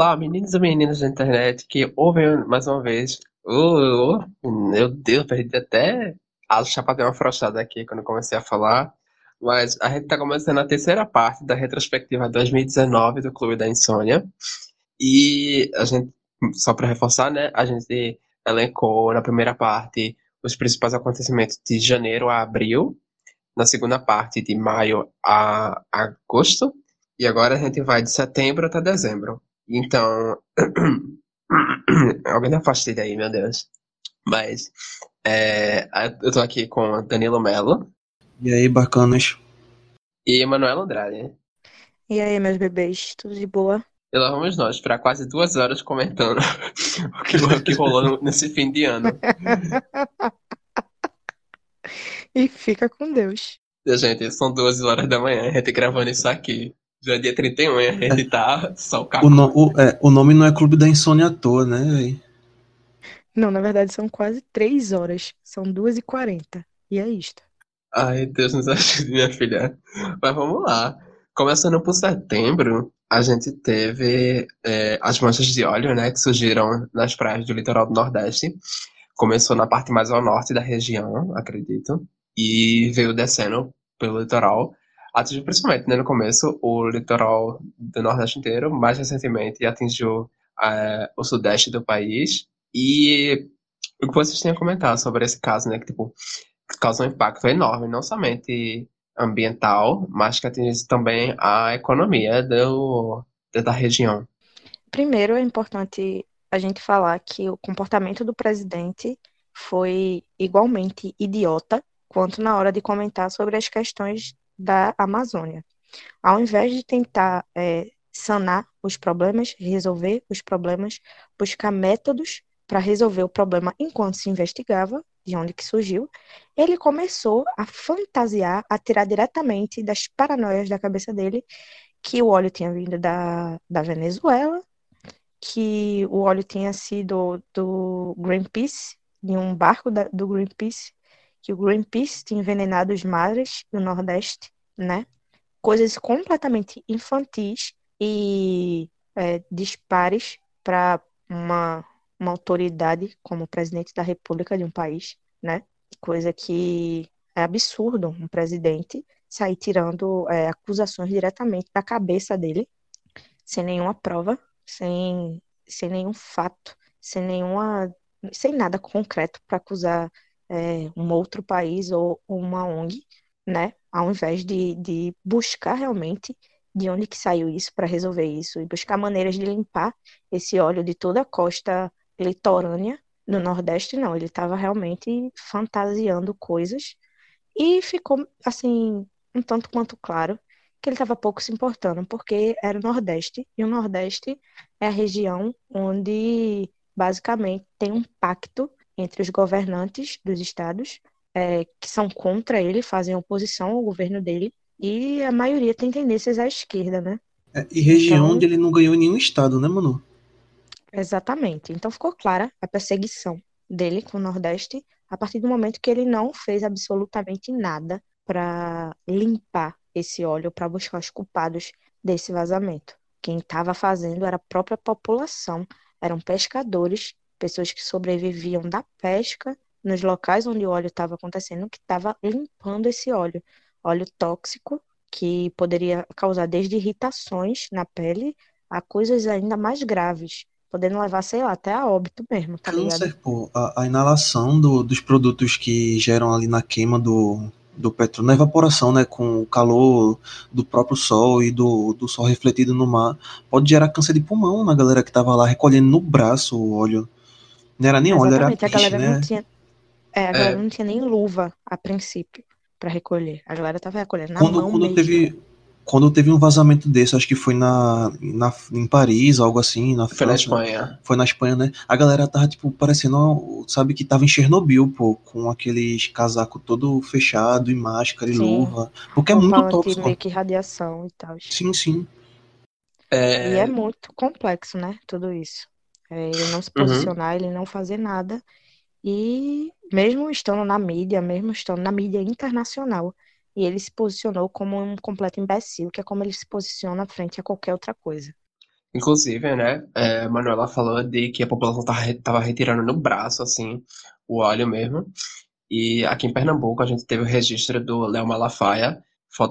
Olá, meninos e meninas da internet que ouvem mais uma vez. Oh, oh, meu Deus, perdi até a chapa deu uma afrouxada aqui quando comecei a falar. Mas a gente está começando a terceira parte da retrospectiva 2019 do Clube da Insônia. E a gente, só para reforçar, né? A gente elencou na primeira parte os principais acontecimentos de janeiro a abril, na segunda parte de maio a agosto, e agora a gente vai de setembro até dezembro. Então, alguém dá fastidio aí, meu Deus. Mas é, eu tô aqui com Danilo Mello. E aí, bacanas? E Manuela Andrade. E aí, meus bebês, tudo de boa? E lá vamos nós, para quase duas horas comentando o que, o que rolou nesse fim de ano. e fica com Deus. Gente, são duas horas da manhã, a gente gravando isso aqui. Já é dia 31, a gente tá só o carro. O, no, o, é, o nome não é Clube da Insônia à toa, né, véi? Não, na verdade são quase três horas. São duas e quarenta. E é isto. Ai, Deus nos ajude, minha filha. Mas vamos lá. Começando por setembro, a gente teve é, as manchas de óleo, né, que surgiram nas praias do litoral do Nordeste. Começou na parte mais ao norte da região, acredito, e veio descendo pelo litoral atingiu principalmente né, no começo o litoral do Nordeste inteiro, mais recentemente atingiu é, o Sudeste do país. E o que vocês a comentar sobre esse caso, né, que tipo, causou um impacto enorme, não somente ambiental, mas que atingiu também a economia do, da região. Primeiro, é importante a gente falar que o comportamento do presidente foi igualmente idiota quanto na hora de comentar sobre as questões da Amazônia. Ao invés de tentar é, sanar os problemas, resolver os problemas, buscar métodos para resolver o problema enquanto se investigava, de onde que surgiu, ele começou a fantasiar, a tirar diretamente das paranoias da cabeça dele que o óleo tinha vindo da, da Venezuela, que o óleo tinha sido do Greenpeace, em um barco da, do Greenpeace, que o Greenpeace tinha envenenado os mares do Nordeste, né? Coisas completamente infantis e é, dispares para uma, uma autoridade como presidente da República de um país, né? Coisa que é absurdo um presidente sair tirando é, acusações diretamente da cabeça dele, sem nenhuma prova, sem, sem nenhum fato, sem nenhuma, sem nada concreto para acusar é, um outro país ou uma ONG, né? Ao invés de, de buscar realmente de onde que saiu isso para resolver isso e buscar maneiras de limpar esse óleo de toda a costa litorânea no Nordeste, não. Ele estava realmente fantasiando coisas e ficou, assim, um tanto quanto claro que ele estava pouco se importando, porque era o Nordeste, e o Nordeste é a região onde, basicamente, tem um pacto entre os governantes dos estados, é, que são contra ele, fazem oposição ao governo dele, e a maioria tem tendências à esquerda, né? É, e região então, onde ele não ganhou nenhum estado, né, Manu? Exatamente. Então ficou clara a perseguição dele com o Nordeste a partir do momento que ele não fez absolutamente nada para limpar esse óleo, para buscar os culpados desse vazamento. Quem estava fazendo era a própria população, eram pescadores pessoas que sobreviviam da pesca nos locais onde o óleo estava acontecendo, que estava limpando esse óleo. Óleo tóxico, que poderia causar desde irritações na pele a coisas ainda mais graves, podendo levar, sei lá, até a óbito mesmo, tá Câncer, ligado? pô, a, a inalação do, dos produtos que geram ali na queima do, do petróleo, na evaporação, né, com o calor do próprio sol e do, do sol refletido no mar, pode gerar câncer de pulmão na galera que estava lá recolhendo no braço o óleo. Não era nem óleo, era peixe, a galera né? não tinha, é, a galera é. não tinha nem luva a princípio para recolher. A galera tava recolhendo na quando, mão quando mesmo. teve quando teve um vazamento desse, acho que foi na, na em Paris, algo assim, na Foi na Espanha. Foi na Espanha, né? A galera tava tipo parecendo, sabe que tava em Chernobyl, pô, com aqueles casaco todo fechado e máscara e sim. luva, porque é muito tóxico. meio que radiação e tal. Sim, sim. É... E é muito complexo, né? Tudo isso. É, ele não se uhum. posicionar, uhum. ele não fazer nada. E mesmo estando na mídia, mesmo estando na mídia internacional, e ele se posicionou como um completo imbecil, que é como ele se posiciona frente a qualquer outra coisa. Inclusive, né, é, Manuela falou de que a população estava retirando no braço, assim, o óleo mesmo. E aqui em Pernambuco a gente teve o registro do Léo Malafaia,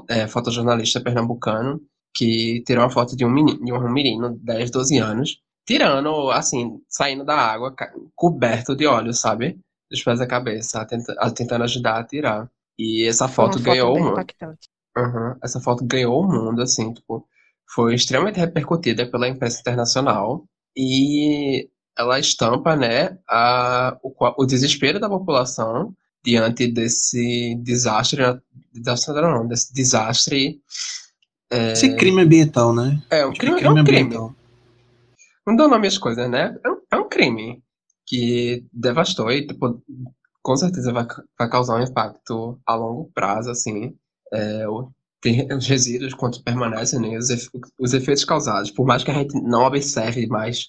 é, fotojornalista pernambucano, que tirou uma foto de um menino, de um menino de 10, 12 anos, tirando, assim, saindo da água, coberto de óleo, sabe? Dos pés da cabeça, tentando ajudar a tirar. E essa foto, foto ganhou o mundo. Uhum, essa foto ganhou o mundo, assim, tipo, foi extremamente repercutida pela imprensa internacional e ela estampa, né, a, o, o desespero da população diante desse desastre, desastre não, desse desastre. É... Esse crime ambiental, né? É, um crime, crime, é um crime. ambiental. Não dá nome às coisas, né? É um, é um crime que devastou e, tipo, com certeza vai, vai causar um impacto a longo prazo, assim. É, tem os resíduos quanto permanecem, né? Os, os efeitos causados. Por mais que a gente não observe mais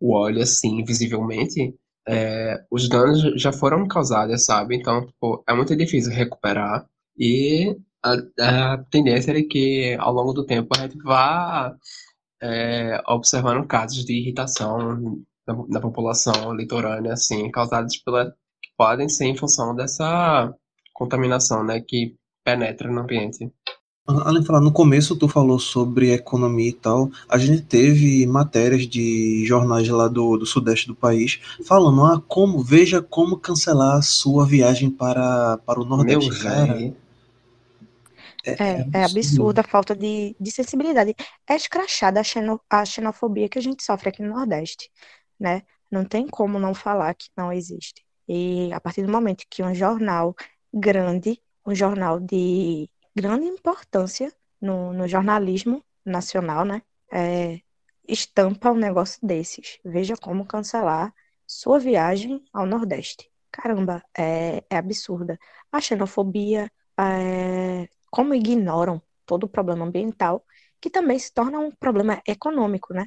o óleo, assim, visivelmente, é, os danos já foram causados, sabe? Então, tipo, é muito difícil recuperar. E a, a, tendência é que, ao longo do tempo, a gente vá é, observando casos de irritação na, na, população litorânea, assim, causados pela... que podem ser em função dessa contaminação, né, que penetra no ambiente. Além de falar, no começo tu falou sobre economia e tal, a gente teve matérias de jornais lá do, do sudeste do país falando, ah, como, veja como cancelar a sua viagem para, para o Nordeste, Meu cara. É, é, é, absurda a falta de, de sensibilidade. É escrachada a, xeno, a xenofobia que a gente sofre aqui no Nordeste, né? Não tem como não falar que não existe. E a partir do momento que um jornal grande, um jornal de grande importância no, no jornalismo nacional, né? É, estampa um negócio desses. Veja como cancelar sua viagem ao Nordeste. Caramba, é, é absurda. A xenofobia, é, como ignoram todo o problema ambiental, que também se torna um problema econômico, né?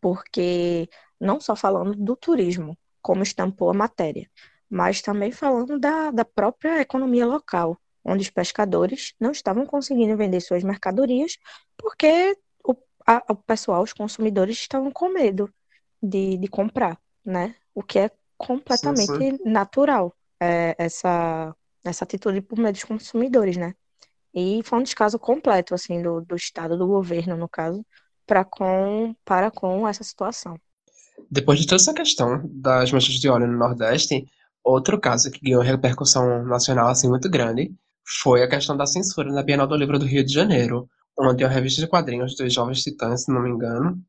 Porque não só falando do turismo, como estampou a matéria, mas também falando da, da própria economia local onde os pescadores não estavam conseguindo vender suas mercadorias porque o, a, o pessoal, os consumidores, estavam com medo de, de comprar, né? O que é completamente sim, sim. natural, é, essa, essa atitude por meio dos consumidores, né? E foi um descaso completo, assim, do, do Estado, do governo, no caso, para com, para com essa situação. Depois de toda essa questão das manchas de óleo no Nordeste, outro caso que ganhou repercussão nacional assim muito grande foi a questão da censura na Bienal do Livro do Rio de Janeiro, onde a revista de quadrinhos dos Jovens Titãs, se não me engano.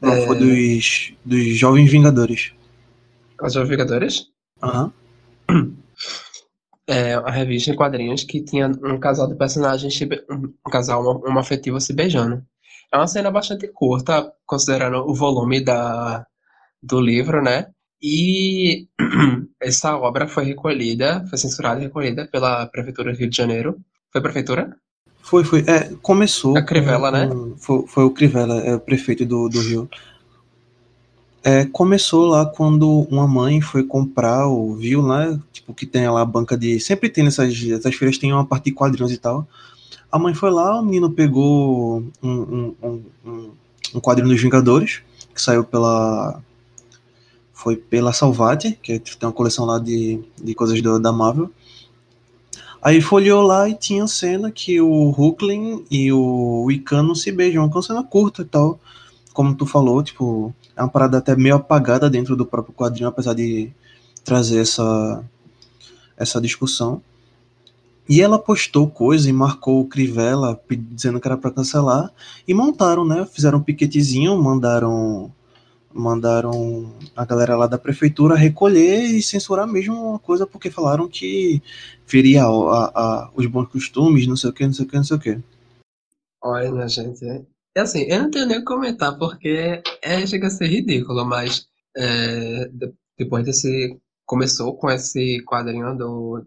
Não, é... foi dos, dos Jovens Vingadores. Os Jovens Vingadores? Aham. Uhum. É a revista de quadrinhos que tinha um casal de personagens, um casal uma, uma afetiva se beijando. É uma cena bastante curta, considerando o volume da, do livro, né? E essa obra foi recolhida, foi censurada e recolhida pela Prefeitura do Rio de Janeiro. Foi a Prefeitura? Foi, foi. É, começou. A Crivella, com, né? Foi, foi, o Crivella, é o prefeito do, do Rio. É, começou lá quando uma mãe foi comprar o viu né? Tipo, que tem lá a banca de. Sempre tem nessas essas feiras, tem uma parte de quadrinhos e tal. A mãe foi lá, o menino pegou um, um, um, um quadrinho dos Vingadores, que saiu pela foi pela Salvati, que tem uma coleção lá de, de coisas do, da Marvel. Aí folheou lá e tinha cena que o Hulkling e o Wiccan se beijam, uma cena curta e tal. Como tu falou, tipo, é uma parada até meio apagada dentro do próprio quadrinho, apesar de trazer essa, essa discussão. E ela postou coisa e marcou o Crivella dizendo que era para cancelar. E montaram, né? Fizeram um piquetezinho, mandaram mandaram a galera lá da prefeitura recolher e censurar mesmo uma coisa porque falaram que feria a, a, os bons costumes, não sei o que, não sei o que, não sei o que. Olha, gente, é assim, eu não tenho nem o que comentar porque é, chega a ser ridículo, mas é, depois desse. Começou com esse quadrinho do,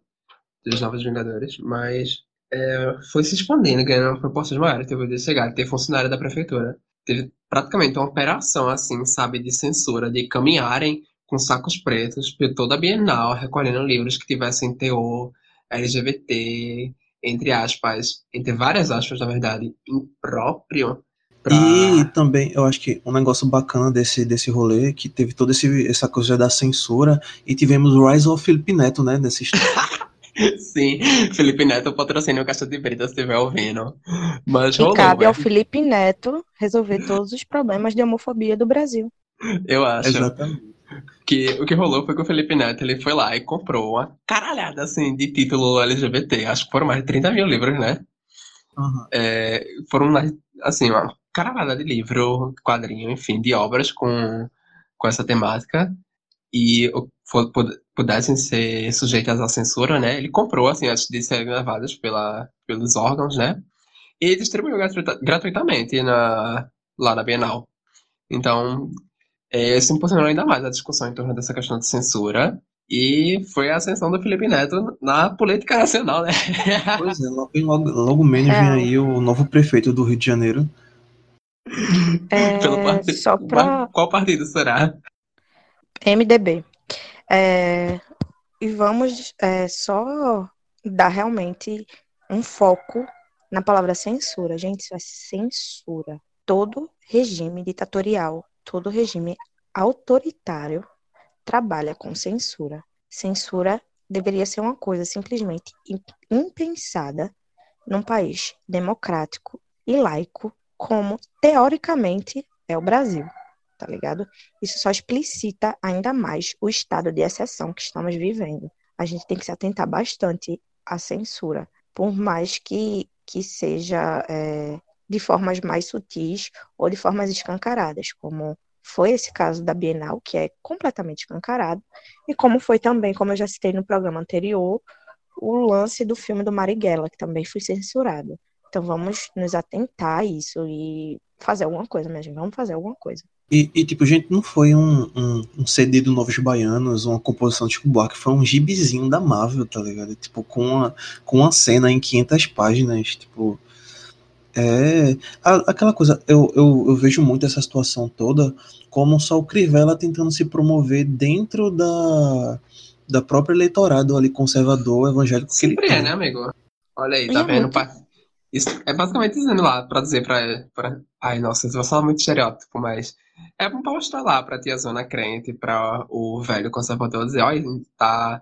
dos Novos Vingadores, mas é, foi se expandindo, ganhando proporções maiores. Teve de chegar, ter funcionário da prefeitura teve praticamente uma operação, assim, sabe, de censura, de caminharem com sacos pretos por toda a Bienal, recolhendo livros que tivessem teor LGBT, entre aspas, entre várias aspas, na verdade, impróprio. Pra... E também, eu acho que um negócio bacana desse, desse rolê, que teve toda esse, essa coisa da censura, e tivemos o Rise of Felipe Neto, né, nesse Sim, Felipe Neto patrocina o Caixa de Brita se estiver ouvindo. Mas E rolou, cabe ao. Felipe Neto resolver todos os problemas de homofobia do Brasil. Eu acho Exatamente. que o que rolou foi que o Felipe Neto ele foi lá e comprou uma caralhada assim de título LGBT. Acho que foram mais de 30 mil livros, né? Aham. É, foram mais, assim, uma caralhada de livro, quadrinho, enfim, de obras com, com essa temática e pudessem ser sujeitas à censura, né? Ele comprou, assim, antes de serem levadas pela, pelos órgãos, né? E distribuiu gratuita- gratuitamente na, lá na Bienal. Então, é, isso impulsionou ainda mais a discussão em torno dessa questão de censura. E foi a ascensão do Felipe Neto na política nacional, né? Pois é, logo, logo, logo menos vem Real. aí o novo prefeito do Rio de Janeiro. É, partido. só pra Qual partido será? MDB. É, e vamos é, só dar realmente um foco na palavra censura. Gente, isso é censura. Todo regime ditatorial, todo regime autoritário trabalha com censura. Censura deveria ser uma coisa simplesmente im- impensada num país democrático e laico, como teoricamente é o Brasil, tá ligado? Isso só explicita ainda mais o estado de exceção que estamos vivendo. A gente tem que se atentar bastante à censura, por mais que, que seja é, de formas mais sutis ou de formas escancaradas, como foi esse caso da Bienal, que é completamente escancarado, e como foi também, como eu já citei no programa anterior, o lance do filme do Marighella, que também foi censurado. Então vamos nos atentar a isso e fazer alguma coisa, minha gente. Vamos fazer alguma coisa. E, e, tipo, gente, não foi um, um, um CD do Novos Baianos, uma composição de Chico Buarque, foi um gibizinho da Marvel, tá ligado? Tipo, com uma, com uma cena em 500 páginas, tipo... É... a- aquela coisa, eu, eu, eu vejo muito essa situação toda como só o Crivella tentando se promover dentro da, da própria eleitorado ali conservador, evangélico que ele Sempre é, tem. né, amigo? Olha aí, E tá é vendo? muito- Pa- Isso é basicamente dizendo lá, pra dizer pra, pra... Ai, nossa, isso vai falar muito estereótipo, mas... É pra mostrar lá pra tia Zona crente, pra o velho conservador dizer, olha, tá...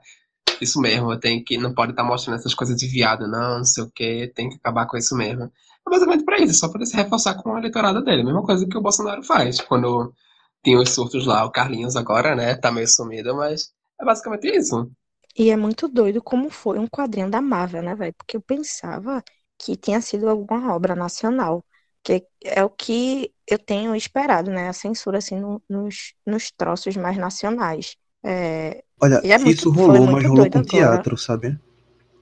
Isso mesmo, tem que... Não pode estar mostrando essas coisas de viado, não, não sei o quê, tem que acabar com isso mesmo. É basicamente pra isso, só pra se reforçar com a eleitorada dele. Mesma coisa que o Bolsonaro faz, quando tem os surtos lá, o Carlinhos agora, né, tá meio sumido, mas... É basicamente isso. E é muito doido como foi um quadrinho da Marvel, né, velho? Porque eu pensava que tinha sido alguma obra nacional. Que é o que eu tenho esperado, né? A censura, assim, no- nos, nos troços mais nacionais. É, Olha, é muito- isso rolou, mas rolou com agora. teatro, sabe?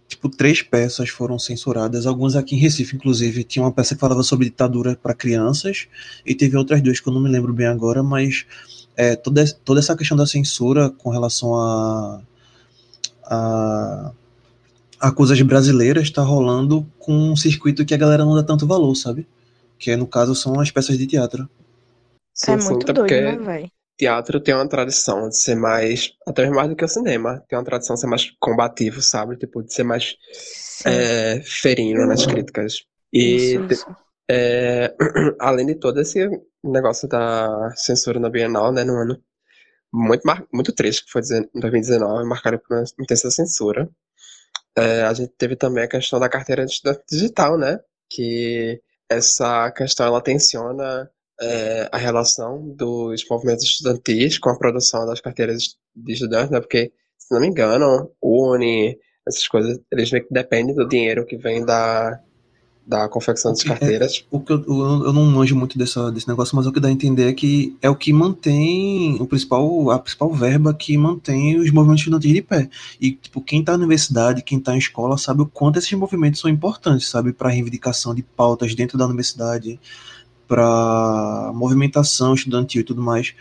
Tipo, três peças foram censuradas. Algumas aqui em Recife, inclusive, tinha uma peça que falava sobre ditadura para crianças, e teve outras duas que eu não me lembro bem agora, mas é, toda, toda essa questão da censura com relação a, a, a coisas brasileiras está rolando com um circuito que a galera não dá tanto valor, sabe? Que no caso são as peças de teatro. Sim, é sim, muito até doido, porque né, velho? teatro tem uma tradição de ser mais, até mesmo mais do que o cinema, tem uma tradição de ser mais combativo, sabe? Tipo, de ser mais Sim, é, ferino nas críticas. E, isso, isso. é, além de todo esse negócio da censura na Bienal, né, no ano muito, mar- muito triste, que foi em 2019, marcado por uma intensa censura. É, a gente teve também a questão da carteira de estudante digital, né? Que essa questão ela tensiona é, a relação dos movimentos estudantis com a produção das carteiras de estudante, né? Porque, se não me engano, Uni, essas coisas, eles meio que dependem do dinheiro que vem da, da confecção das é- carteiras. O que eu, eu, eu não manjo muito dessa, desse negócio, mas o que dá a entender é que é o que mantém o principal, a principal verba que mantém os movimentos estudantis de pé. E tipo, quem tá na universidade, quem tá em escola, sabe o quanto esses movimentos são importantes, sabe, para reivindicação de pautas dentro da universidade, para movimentação estudantil e tudo mais.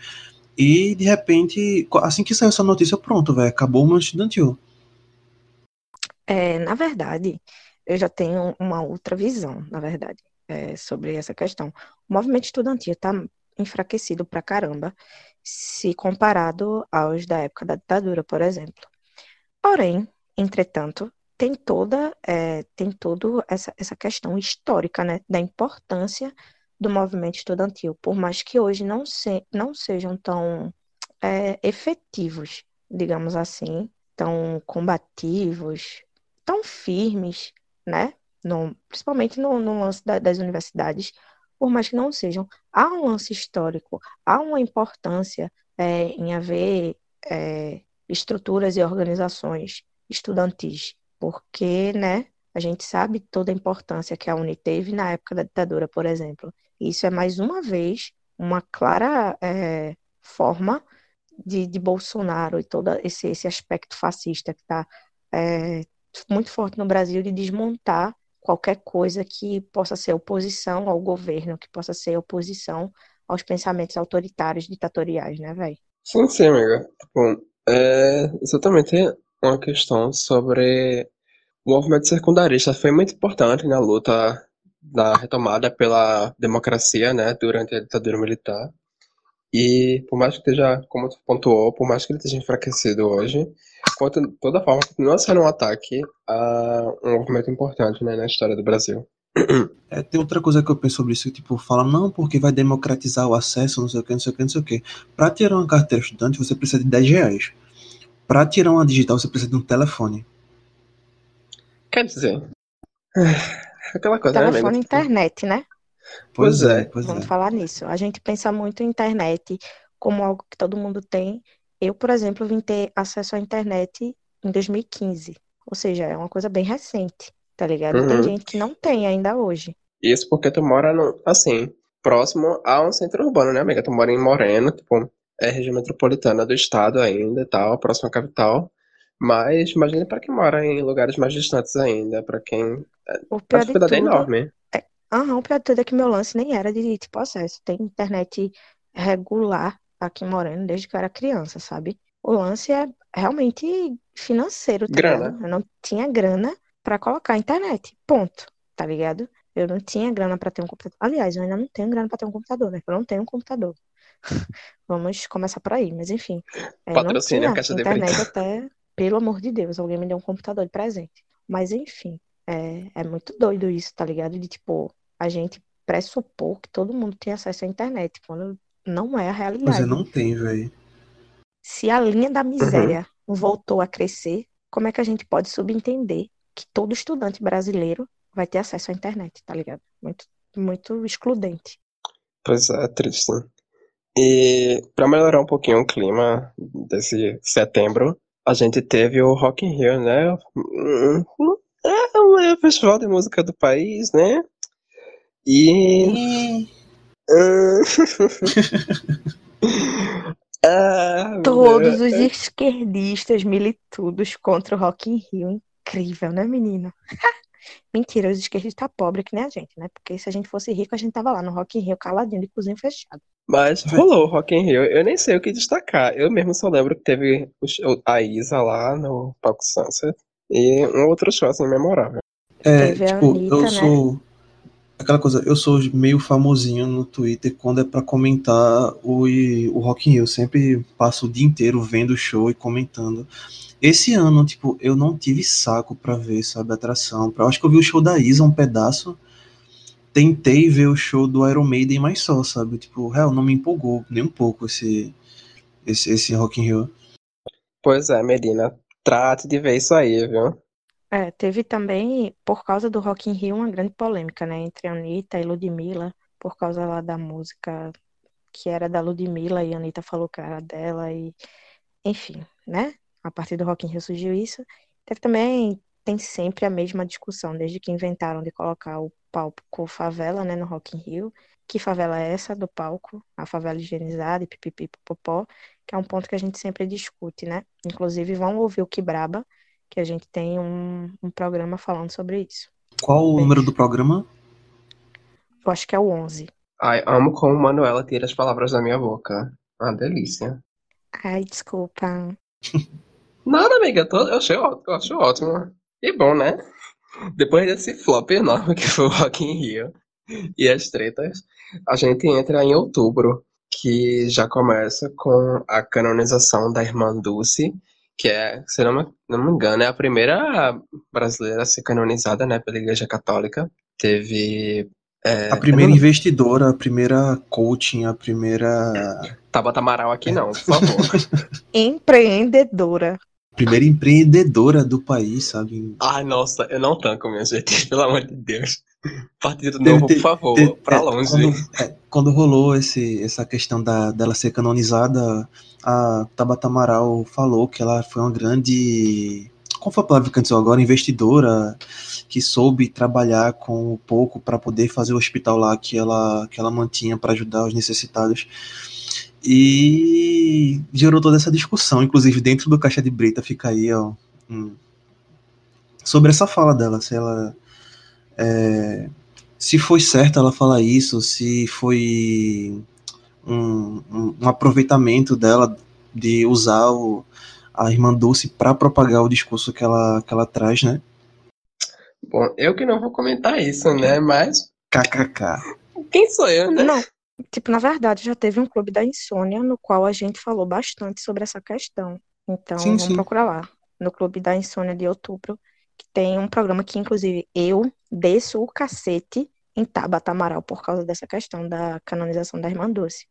E de repente, assim que saiu essa notícia, pronto, velho, acabou o movimento estudantil. É, na verdade, eu já tenho uma outra visão, na verdade, é, sobre essa questão. O movimento estudantil está enfraquecido pra caramba, se comparado aos da época da ditadura, por exemplo. Porém, entretanto, tem toda, é, tem todo essa, essa questão histórica, né, da importância do movimento estudantil, por mais que hoje não, se, não sejam tão é, efetivos, digamos assim, tão combativos, tão firmes, né? No, principalmente no, no lance da, das universidades, por mais que não sejam, há um lance histórico, há uma importância é, em haver é, estruturas e organizações estudantis, porque, né, a gente sabe toda a importância que a Uni teve na época da ditadura, por exemplo. Isso é mais uma vez uma clara é, forma de, de, Bolsonaro e todo esse, esse aspecto fascista que está é, muito forte no Brasil de desmontar qualquer coisa que possa ser oposição ao governo, que possa ser oposição aos pensamentos autoritários, ditatoriais, né, velho? Sim, sim, amiga. Bom, é exatamente uma questão sobre o movimento secundarista. Foi muito importante na luta da retomada pela democracia, né, durante a ditadura militar. E por mais que esteja, como tu pontuou, por mais que ele esteja enfraquecido hoje, quanto toda forma continua sendo um ataque a um movimento importante né, na história do Brasil. É, tem outra coisa que eu penso sobre isso, tipo, fala, não, porque vai democratizar o acesso, não sei o que, não sei o que, não sei o que. Pra tirar uma carteira estudante, você precisa de 10 reais. Pra tirar uma digital, você precisa de um telefone. Quer dizer, aquela coisa, né, Telefone e internet, né? Pois, é, pois Vamos é. falar nisso. A gente pensa muito em internet como algo que todo mundo tem. Eu, por exemplo, vim ter acesso à internet em 2015. Ou seja, é uma coisa bem recente, tá ligado? Uhum. Tem gente que não tem ainda hoje. Isso porque tu mora, no, assim, próximo a um centro urbano, né, amiga? Tu mora em Moreno, tipo, é região metropolitana do estado ainda e tal, próximo à capital. Mas imagina pra quem mora em lugares mais distantes ainda, pra quem. O A pior de dificuldade é enorme. Aham, o pior de tudo é que meu lance nem era de tipo acesso. Tem internet regular aqui em Moreno desde que eu era criança, sabe? O lance é realmente financeiro, tá Grana. ligado? Eu não tinha grana pra colocar internet. Ponto, tá ligado? Eu não tinha grana pra ter um computador. Aliás, eu ainda não tenho grana pra ter um computador, né? Eu não tenho um computador. Vamos começar por aí, mas enfim. É, não Patrocínio, tinha caixa de internet brito. até, pelo amor de Deus, alguém me deu um computador de presente. Mas enfim, é, é muito doido isso, tá ligado? De tipo, a gente pressupor que todo mundo tem acesso à internet, quando não é a é, realidade. não tem, velho. Se a linha da Uhum. miséria voltou a crescer, como é que a gente pode subentender que todo estudante brasileiro vai ter acesso à internet, tá ligado? Muito, muito excludente. Pois é, triste. E para melhorar um pouquinho o clima desse setembro, a gente teve o Rock in Rio, né? Hum, É o festival de música do país, né? E. Ah, meu Todos os esquerdistas militudos contra o Rock in Rio. Incrível, né, menino? Mentira, os esquerdistas pobres que nem a gente, né? Porque se a gente fosse rico, a gente tava lá no Rock in Rio caladinho de cozinha fechada. Mas rolou o Rock in Rio. Eu nem sei o que destacar. Eu mesmo só lembro que teve a Isa lá no Palco Sunset e um outro show assim memorável. É, Teve a tipo, Anitta, eu né? Aquela coisa, eu sou meio famosinho no Twitter quando é pra comentar o, o Rock in Rio. Eu sempre passo o dia inteiro vendo o show e comentando. Esse ano, tipo, eu não tive saco pra ver, sabe, atração. Eu acho que eu vi o show da Isa um pedaço. Tentei ver o show do Iron Maiden, mas só, sabe? Tipo, real, não me empolgou nem um pouco esse, esse, esse Rock in Rio. Pois é, Medina, trate de ver isso aí, viu? É, teve também, por causa do Rock in Rio, uma grande polêmica, né, entre Anitta e Ludmilla, por causa lá da música que era da Ludmilla e a Anitta falou que era dela e, enfim, né? A partir do Rock in Rio surgiu isso. Teve também, tem sempre a mesma discussão, desde que inventaram de colocar o palco favela, né, no Rock in Rio. Que favela é essa do palco? A favela higienizada e pipipi popopó, que é um ponto que a gente sempre discute, né? Inclusive, vão ouvir o Quibraba, que a gente tem um, um programa falando sobre isso. Qual o Beijo. número do programa? Eu acho que é o 11. Ai, amo como Manuela tira as palavras da minha boca. Uma delícia. Ai, desculpa. Nada, amiga, eu, tô, eu, achei, eu acho ótimo. E bom, né? Depois desse flop enorme que foi o Rock in Rio e as tretas, a gente entra em outubro, que já começa com a canonização da irmã Dulce, que é, se não me, não me engano, é a primeira brasileira a ser canonizada, né, pela Igreja Católica. Teve É, A primeira investidora, a primeira coaching, a primeira. Tabata Amaral aqui não, por favor. Empreendedora. Primeira empreendedora do país, sabe? Ai, nossa, eu não tanco, minha gente, pelo amor de Deus. Partido novo, por favor, teve- pra é, longe. Quando, é, quando rolou esse, essa questão da, dela ser canonizada, a Tabata Amaral falou que ela foi uma grande. Qual foi a palavra que antes agora? Investidora, que soube trabalhar com o pouco para poder fazer o hospital lá que ela, que ela mantinha para ajudar os necessitados. E gerou toda essa discussão, inclusive dentro do Caixa de Brita fica aí, ó, um- sobre essa fala dela, se ela é, se foi certo ela falar isso, se foi um, um- um aproveitamento dela de usar o- a irmã Dulce para propagar o discurso que ela, que ela traz, né? Bom, eu que não vou comentar isso, né? Mas KKK. quem sou eu, né? Não, tipo, na verdade, já teve um clube da insônia no qual a gente falou bastante sobre essa questão. Então, Sim, vamos sim. procurar lá, no clube da insônia de outubro, que tem um programa que, inclusive, eu desço o cacete em Tabata Amaral por causa dessa questão da canonização da Irmã Dulce.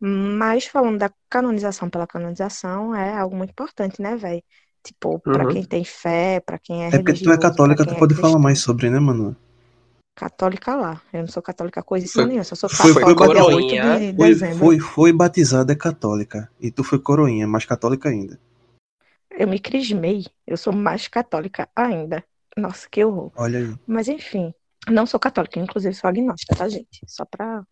Mas falando da canonização pela canonização, é algo muito importante, né, velho? Tipo, pra Uhum. quem tem fé, pra quem é É porque tu é católica, tu é pode falar cristão. mais sobre, né, mano? Católica lá. Eu não sou católica coisa Foi- nenhuma, eu só sou foi- católica foi dia coroinha. 8 de Foi, dezembro. foi, foi batizada é católica. E tu foi coroinha, mais católica ainda. Eu me crismei, eu sou mais católica ainda. Nossa, que horror. Olha aí. Mas enfim, não sou católica, inclusive sou agnóstica, tá, gente? Só pra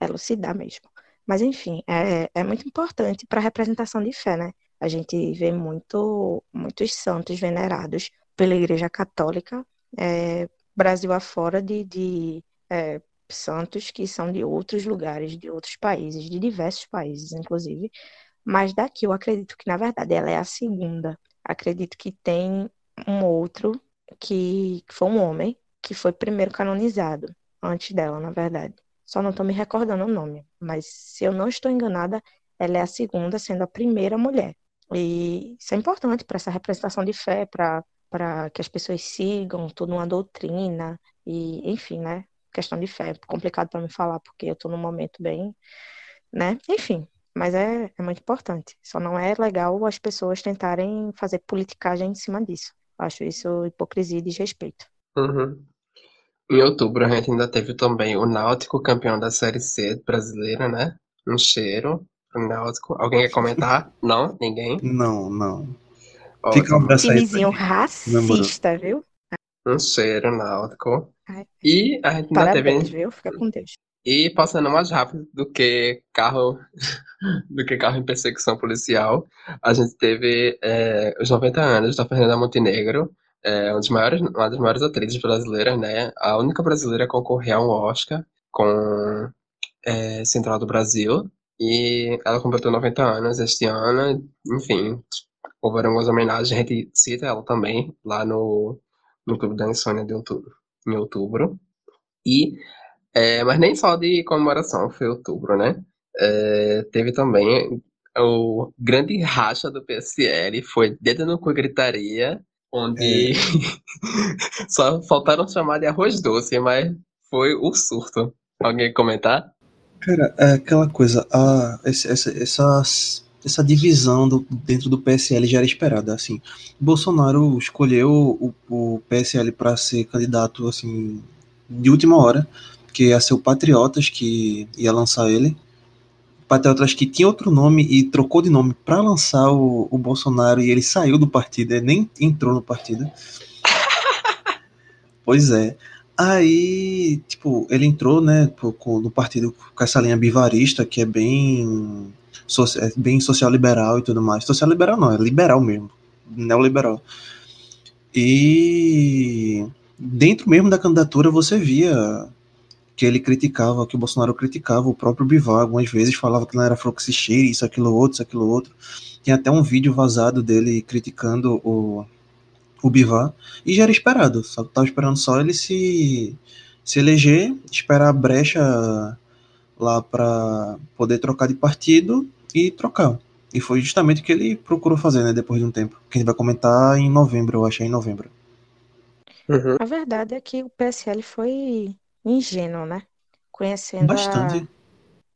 elucidar mesmo. Mas enfim, é, é muito importante para a representação de fé, né? A gente vê muito, muitos santos venerados pela Igreja Católica, é, Brasil afora de, de é, santos que são de outros lugares, de outros países, de diversos países, inclusive. Mas daqui eu acredito que, na verdade, ela é a segunda. Acredito que tem um outro que, que foi um homem que foi primeiro canonizado, antes dela, na verdade. Só não estou me recordando o nome, mas se eu não estou enganada, ela é a segunda, sendo a primeira mulher. E isso é importante para essa representação de fé, para para que as pessoas sigam toda uma doutrina e, enfim, né? Questão de fé, é complicado para me falar porque eu estou num momento bem, né? Enfim, mas é, é muito importante. Só não é legal as pessoas tentarem fazer politicagem em cima disso. Acho isso hipocrisia e desrespeito. Uhum. Em outubro a gente ainda teve também o Náutico campeão da Série C brasileira, né? Um cheiro pro Náutico. Alguém quer comentar? Não? Ninguém? Não, não. Fica um abraço aí. Timezinho racista, viu? Um cheiro, Náutico. Ai. E a gente ainda teve. viu? Fica com Deus. E passando mais rápido do que carro do que carro em perseguição policial, a gente teve é, os 90 anos da Fernanda Montenegro, é, uma das maiores, uma das maiores atrizes brasileiras, né? A única brasileira a concorrer a um Oscar com é, Central do Brasil. E ela completou 90 anos este ano. Enfim, houveram algumas homenagens. A gente cita ela também lá no, no Clube da Insônia de outubro, em outubro. E é, mas nem só de comemoração foi outubro, né? É, teve também o grande racha do PSL, foi dedo no cu gritaria, onde só faltaram chamar de arroz doce, mas foi o surto. Alguém comentar? Cara, é aquela coisa, a, essa, essa, essa divisão do- dentro do PSL já era esperada, assim. Bolsonaro escolheu o, o PSL para ser candidato, assim, de última hora, que ia ser o Patriotas, que ia lançar ele. Patriotas que tinha outro nome e trocou de nome para lançar o, o Bolsonaro e ele saiu do partido, ele nem entrou no partido. Pois é. Aí, tipo, ele entrou, né, no partido com essa linha bivarista, que é bem, soci- é bem social-liberal e tudo mais. Social-liberal não, é liberal mesmo, neoliberal. E dentro mesmo da candidatura você via que ele criticava, que o Bolsonaro criticava o próprio Bivar algumas vezes, falava que não era cheire, isso, aquilo, outro, isso, aquilo, outro. Tem até um vídeo vazado dele criticando o, o Bivar, e já era esperado, só tava esperando só ele se, se eleger, esperar a brecha lá para poder trocar de partido e trocar. E foi justamente o que ele procurou fazer, né, depois de um tempo. Que a gente vai comentar em novembro, eu acho, é em novembro. Uhum. A verdade é que o PSL foi ingênuo, né? Conhecendo Bastante.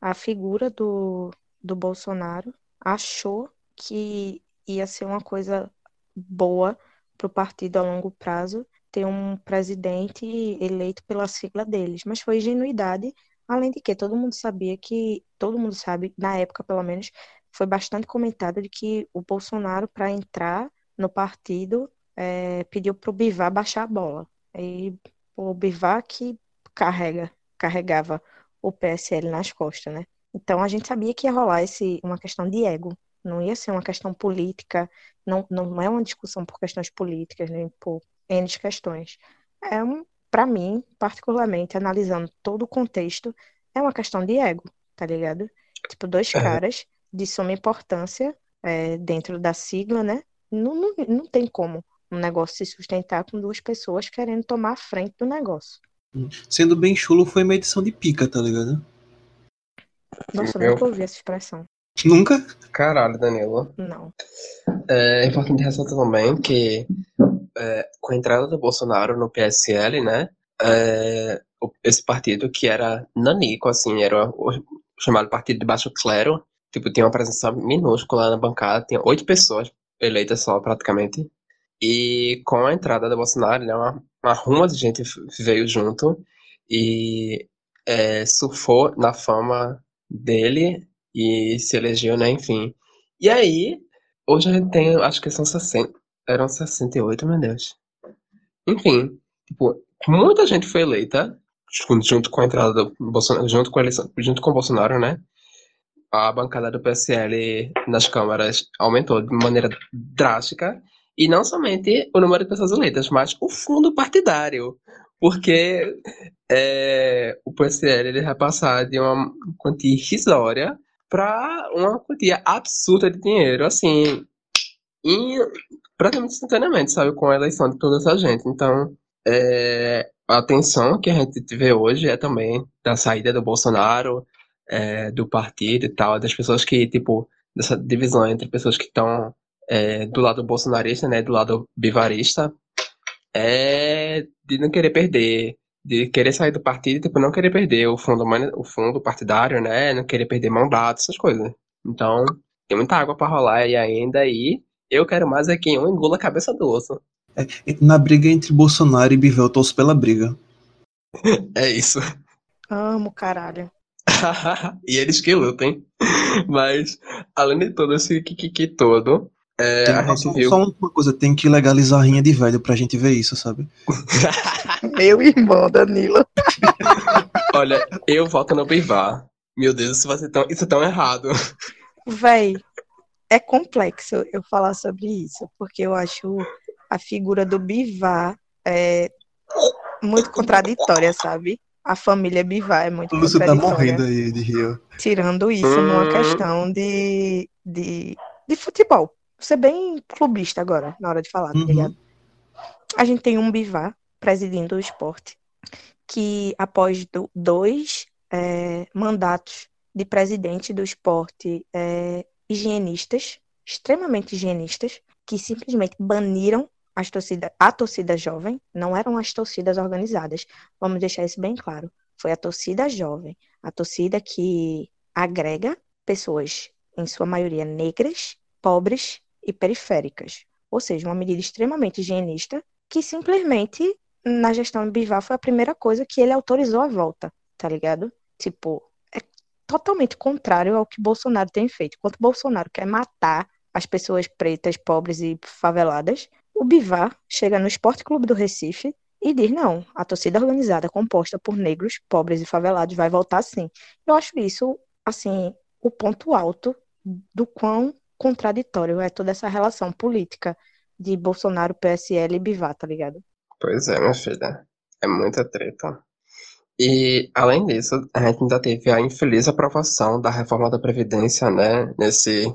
a, a figura do, do Bolsonaro, achou que ia ser uma coisa boa para o partido a longo prazo ter um presidente eleito pela sigla deles, mas foi ingenuidade, além de que todo mundo sabia que, todo mundo sabe, na época pelo menos, foi bastante comentado de que o Bolsonaro, para entrar no partido, é, pediu para o Bivar baixar a bola. E o Bivar que carrega, carregava o PSL nas costas, né? Então a gente sabia que ia rolar esse, uma questão de ego. Não ia ser uma questão política, não, não é uma discussão por questões políticas, nem por N questões. É um, para mim, particularmente, analisando todo o contexto, é uma questão de ego, tá ligado? Tipo, dois é. caras de suma importância é, dentro da sigla, né? Não, não, não tem como um negócio se sustentar com duas pessoas querendo tomar a frente do negócio. Sendo bem chulo, foi uma edição de pica, tá ligado? Nossa, eu nunca ouvi essa expressão. Nunca? Caralho, Danilo. Não. É importante ressaltar também que é, com a entrada do Bolsonaro no PSL, né? É, esse partido que era nanico, assim, era o chamado partido de baixo clero, tipo, tinha uma presença minúscula na bancada, tinha oito pessoas eleitas só, praticamente. E com a entrada do Bolsonaro, né, uma, uma ruma de gente veio junto e é, surfou na fama dele e se elegeu, né, enfim. E aí, hoje a gente tem, acho que são 60, eram 68, meu Deus. Enfim, tipo, muita gente foi eleita junto com a entrada do Bolsonaro, junto com a eleição, junto com o Bolsonaro, né? A bancada do PSL nas câmaras aumentou de maneira drástica e não somente o número de pessoas eleitas, mas o fundo partidário, porque é, o PSL ele vai passar de uma quantia irrisória para uma quantia absurda de dinheiro, assim, em, praticamente instantaneamente, sabe, com a eleição de toda essa gente. Então, é, a tensão que a gente vê hoje é também da saída do Bolsonaro, é, do partido e tal, das pessoas que, tipo, dessa divisão entre pessoas que estão é, do lado bolsonarista, né, do lado bivarista, é de não querer perder, de querer sair do partido, tipo, não querer perder o fundo, o fundo partidário, né, não querer perder mandato, essas coisas. Então, tem muita água para rolar aí ainda e eu quero mais é quem um engula a cabeça do osso. É, na briga entre Bolsonaro e Bivel, eu torço pela briga. é isso. Amo, caralho. e eles que lutem. Mas, além de todo esse kikiki todo, é, tem, a gente viu... Só uma coisa, tem que legalizar a rinha de velho pra gente ver isso, sabe? Meu irmão, Danilo. Olha, eu voto no Bivar. Meu Deus, isso vai ser tão, isso é tão errado. Véi, é complexo eu falar sobre isso, porque eu acho a figura do Bivar é muito contraditória, sabe? A família Bivar é muito o Lúcio tá morrendo aí de rio. Tirando isso numa hum. questão de, de, de futebol. Vou ser bem clubista agora, na hora de falar, tá uhum. ligado? A gente tem um Bivar presidindo o esporte, que após do, dois é, mandatos de presidente do esporte é, higienistas, extremamente higienistas, que simplesmente baniram as torcida, a torcida jovem, não eram as torcidas organizadas. Vamos deixar isso bem claro. Foi a torcida jovem, a torcida que agrega pessoas, em sua maioria negras, pobres e periféricas. Ou seja, uma medida extremamente higienista que simplesmente na gestão do Bivar foi a primeira coisa que ele autorizou a volta, tá ligado? Tipo, totalmente contrário ao que Bolsonaro tem feito. Enquanto Bolsonaro quer matar as pessoas pretas, pobres e faveladas, o Bivar chega no Esporte Clube do Recife e diz: não, a torcida organizada composta por negros, pobres e favelados vai voltar sim. Eu acho isso, assim, o ponto alto do quão contraditório é toda essa relação política de Bolsonaro, PSL e Bivar, tá ligado? Pois é, minha filha. É muita treta. E, além disso, a gente ainda teve a infeliz aprovação da reforma da Previdência, né, nesse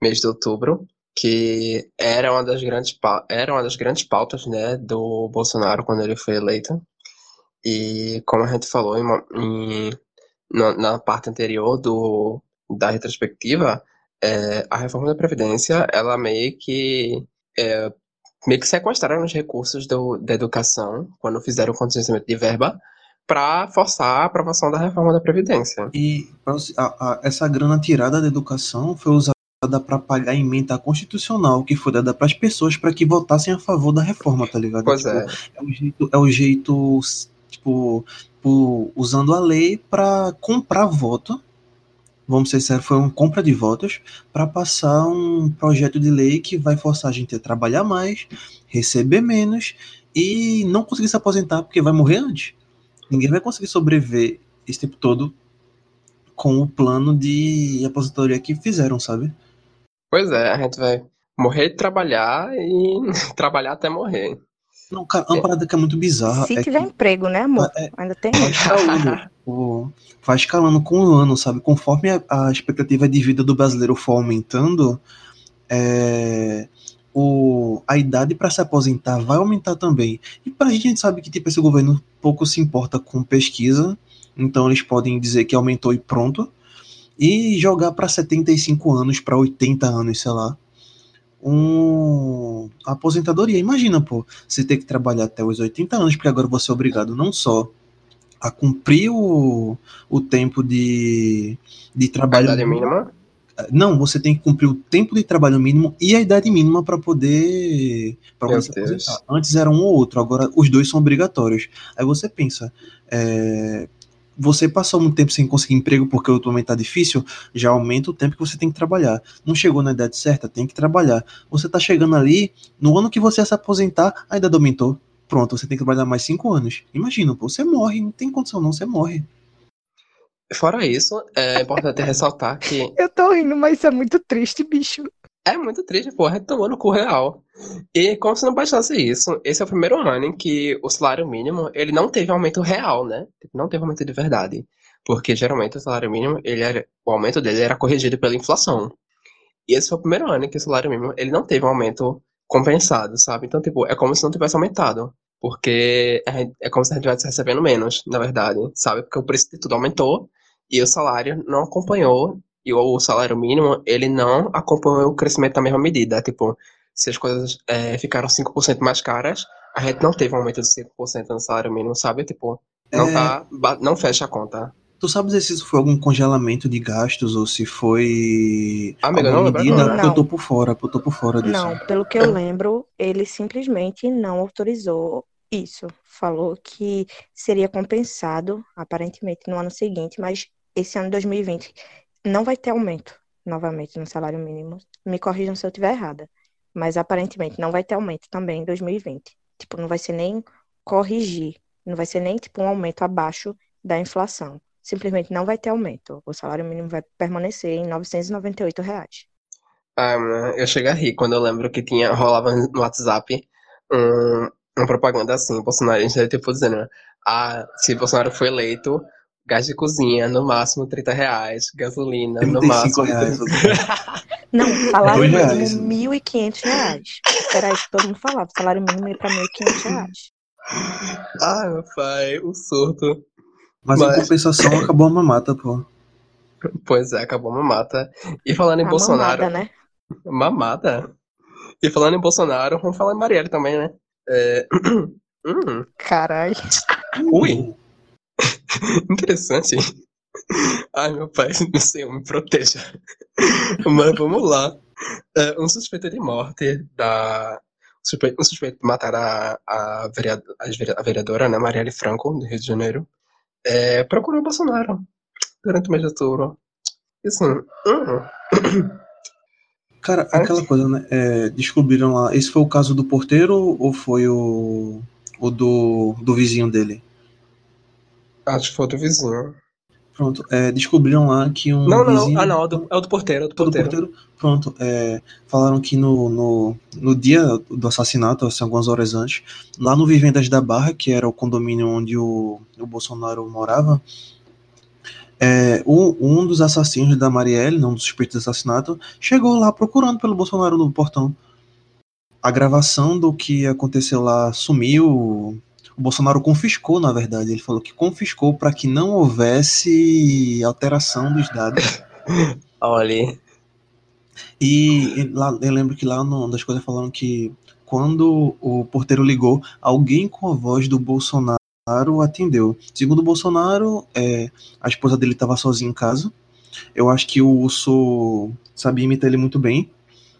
mês de outubro, que era uma das grandes, era uma das grandes pautas, né, do Bolsonaro quando ele foi eleito. E, como a gente falou em, em na, na, parte anterior do, da retrospectiva, é, a reforma da Previdência, ela meio que é, meio que sequestraram os recursos do, da educação quando fizeram o contingenciamento de verba para forçar a aprovação da reforma da Previdência. E a, a, essa grana tirada da educação foi usada para pagar a emenda constitucional que foi dada para as pessoas para que votassem a favor da reforma, tá ligado? Pois tipo, é. É o jeito, é o jeito tipo, por, usando a lei para comprar voto. Vamos ser sérios, foi uma compra de votos para passar um projeto de lei que vai forçar a gente a trabalhar mais, receber menos e não conseguir se aposentar porque vai morrer antes. Ninguém vai conseguir sobreviver esse tempo todo com o plano de aposentadoria que fizeram, sabe? Pois é, a gente vai morrer de trabalhar e trabalhar até morrer. Não, cara, uma parada que é muito bizarra. Se é tiver que emprego, né, amor? É- Ainda tem. vai escalando, o- vai escalando com o ano, sabe? Conforme a, a expectativa de vida do brasileiro for aumentando, é, o, a idade para se aposentar vai aumentar também. E gente, a gente sabe que tipo, esse governo pouco se importa com pesquisa, então eles podem dizer que aumentou e pronto. E jogar para 75 anos, para 80 anos, sei lá. Um, a aposentadoria. Imagina, pô, você ter que trabalhar até os 80 anos, porque agora você é obrigado não só a cumprir o, o tempo de, de A trabalho idade mínima. Não, você tem que cumprir o tempo de trabalho mínimo e a idade mínima para poder, pra poder se aposentar. Antes era um ou outro, agora os dois são obrigatórios. Aí você pensa, é, você passou muito tempo sem conseguir emprego porque atualmente tá difícil, já aumenta o tempo que você tem que trabalhar. Não chegou na idade certa, tem que trabalhar. Você tá chegando ali, no ano que você ia se aposentar, a idade aumentou. Pronto, você tem que trabalhar mais cinco anos. Imagina, pô, você morre, não tem condição não, você morre. Fora isso, é importante ressaltar que Eu tô rindo, mas isso é muito triste, bicho. é muito triste, porra, tomando cu real. E como se não bastasse isso, esse é o primeiro ano em que o salário mínimo, ele não teve aumento real, né? Não teve aumento de verdade. Porque geralmente o salário mínimo, ele era, o aumento dele era corrigido pela inflação. E esse foi o primeiro ano em que o salário mínimo, ele não teve um aumento compensado, sabe? Então, tipo, é como se não tivesse aumentado. Porque é como se a gente estivesse recebendo menos, na verdade, sabe? Porque o preço de tudo aumentou e o salário não acompanhou. E o salário mínimo, ele não acompanhou o crescimento na mesma medida. Tipo, se as coisas é, ficaram 5% mais caras, a gente não teve um aumento de 5% no salário mínimo, sabe? Tipo, não, É. tá, não fecha a conta. Tu sabe dizer se isso foi algum congelamento de gastos ou se foi Amiga, alguma não medida? Porque eu Não. tô por fora, eu tô por fora disso. Não, pelo que eu lembro, ele simplesmente não autorizou isso. Falou que seria compensado, aparentemente, no ano seguinte, mas esse ano 2020 não vai ter aumento novamente no salário mínimo. Me corrijam se eu estiver errada. Mas aparentemente não vai ter aumento também em 2020. Tipo, não vai ser nem corrigir, não vai ser nem tipo um aumento abaixo da inflação. Simplesmente não vai ter aumento. O salário mínimo vai permanecer em 998 reais. Ah, eu chego a rir quando eu lembro que tinha, rolava no WhatsApp um, uma propaganda assim, bolsonarista, tipo, dizendo, ah, se Bolsonaro for eleito, gás de cozinha, no máximo 30 reais, gasolina, no 35 máximo... reais. Não, salário Dois mínimo reais. 1.500 reais. Era isso que todo mundo falava. Salário mínimo ia pra 1.500 reais. Ah, meu pai, o surto. Mas, Mas- em compensação acabou a mamata, pô. Pois é, acabou a mamata. E falando em A Bolsonaro... mamada, né? Mamada? E falando em Bolsonaro, vamos falar em Marielle também, né? É... hum, Caralho. Ui. Interessante. Ai, meu pai, não sei, me proteja. Mas vamos lá. É, um suspeito de morte da. Um suspeito de matar a, a, vereadora, a vereadora, né, Marielle Franco, do Rio de Janeiro, é, procurou o Bolsonaro durante o mês de outubro. E assim, hum, Cara, aquela coisa, né? é, descobriram lá. Esse foi o caso do porteiro ou foi o, o do, do vizinho dele? acho que foi do vizinho. Pronto, é, descobriram lá que um Não, não, vizinho. Ah, não, é o do, é o do porteiro, é o do do porteiro. porteiro. Pronto, é, falaram que no, no, no dia do assassinato, assim, algumas horas antes, lá no Vivendas da Barra, que era o condomínio onde o, o Bolsonaro morava, é, um, um dos assassinos da Marielle, não dos suspeitos de assassinato, chegou lá procurando pelo Bolsonaro no portão. A gravação do que aconteceu lá sumiu. O Bolsonaro confiscou, na verdade. Ele falou que confiscou para que não houvesse alteração dos dados. Olha, E e lá, eu lembro que lá no, das coisas falaram que quando o porteiro ligou, alguém com a voz do Bolsonaro atendeu. Segundo Bolsonaro, é, a esposa dele estava sozinha em casa. Eu acho que o Urso sabia imitar ele muito bem.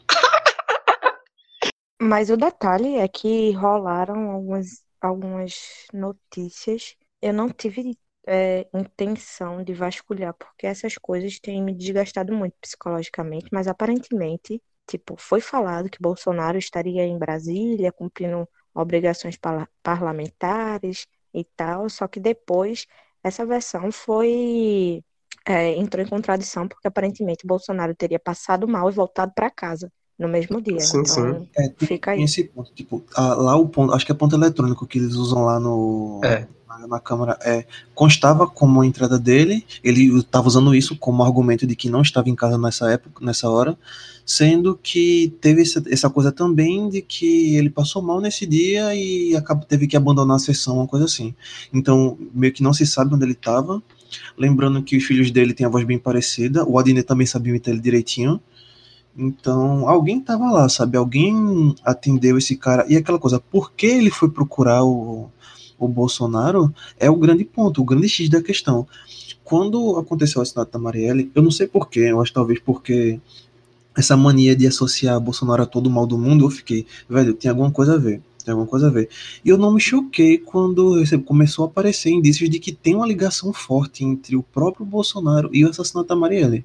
Mas o detalhe é que rolaram algumas, algumas notícias. Eu não tive é, intenção de vasculhar, porque essas coisas têm me desgastado muito psicologicamente, mas aparentemente, tipo, foi falado que Bolsonaro estaria em Brasília cumprindo obrigações parlamentares e tal, só que depois essa versão foi é, entrou em contradição porque aparentemente Bolsonaro teria passado mal e voltado para casa no mesmo dia. Sim, então, sim. É, fica aí. Esse ponto, tipo, a, lá o ponto, acho que é ponto eletrônico que eles usam lá no é. Na, Câmara, é, constava como a entrada dele, ele estava usando isso como argumento de que não estava em casa nessa época, nessa hora, sendo que teve essa, essa coisa também de que ele passou mal nesse dia e acabou, teve que abandonar a sessão, uma coisa assim. Então, meio que não se sabe onde ele estava. Lembrando que os filhos dele têm a voz bem parecida, o Adnet também sabia imitar ele direitinho. Então, alguém estava lá, sabe? Alguém atendeu esse cara. E aquela coisa, por que ele foi procurar o, o Bolsonaro é o grande ponto, o grande X da questão. Quando aconteceu o assassinato da Marielle, eu não sei porquê, eu acho talvez porque essa mania de associar Bolsonaro a todo o mal do mundo, eu fiquei, velho, tem alguma coisa a ver. Tem alguma coisa a ver. E eu não me choquei quando começou a aparecer indícios de que tem uma ligação forte entre o próprio Bolsonaro e o assassinato da Marielle.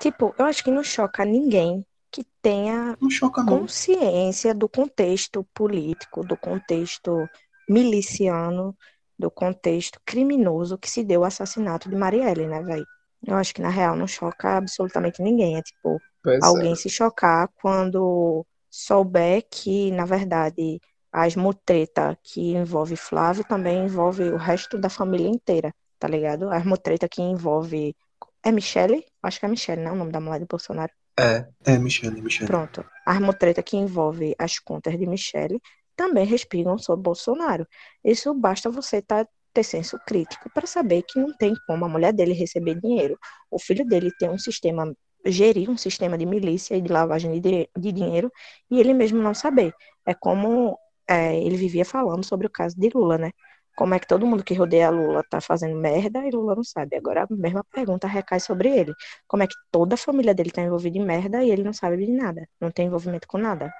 Tipo, eu acho que não choca ninguém que tenha choca, consciência do contexto político, do contexto miliciano, do contexto criminoso que se deu o assassinato de Marielle, né, velho? Eu acho que na real não choca absolutamente ninguém. É tipo, pois alguém é. se chocar quando souber que, na verdade, as mutreta que envolve Flávio também envolve o resto da família inteira, tá ligado? As mutreta que envolve é Michele? Acho que é Michele, não é o nome da mulher de Bolsonaro? É, é Michele, Michele. Pronto. A armotreta que envolve as contas de Michele também respingam sobre Bolsonaro. Isso basta você tá, ter senso crítico para saber que não tem como a mulher dele receber dinheiro. O filho dele tem um sistema, gerir um sistema de milícia e de lavagem de, de dinheiro e ele mesmo não saber. É como é, ele vivia falando sobre o caso de Lula, né? como é que todo mundo que rodeia Lula tá fazendo merda e Lula não sabe. Agora a mesma pergunta recai sobre ele. Como é que toda a família dele tá envolvida em merda e ele não sabe de nada? Não tem envolvimento com nada.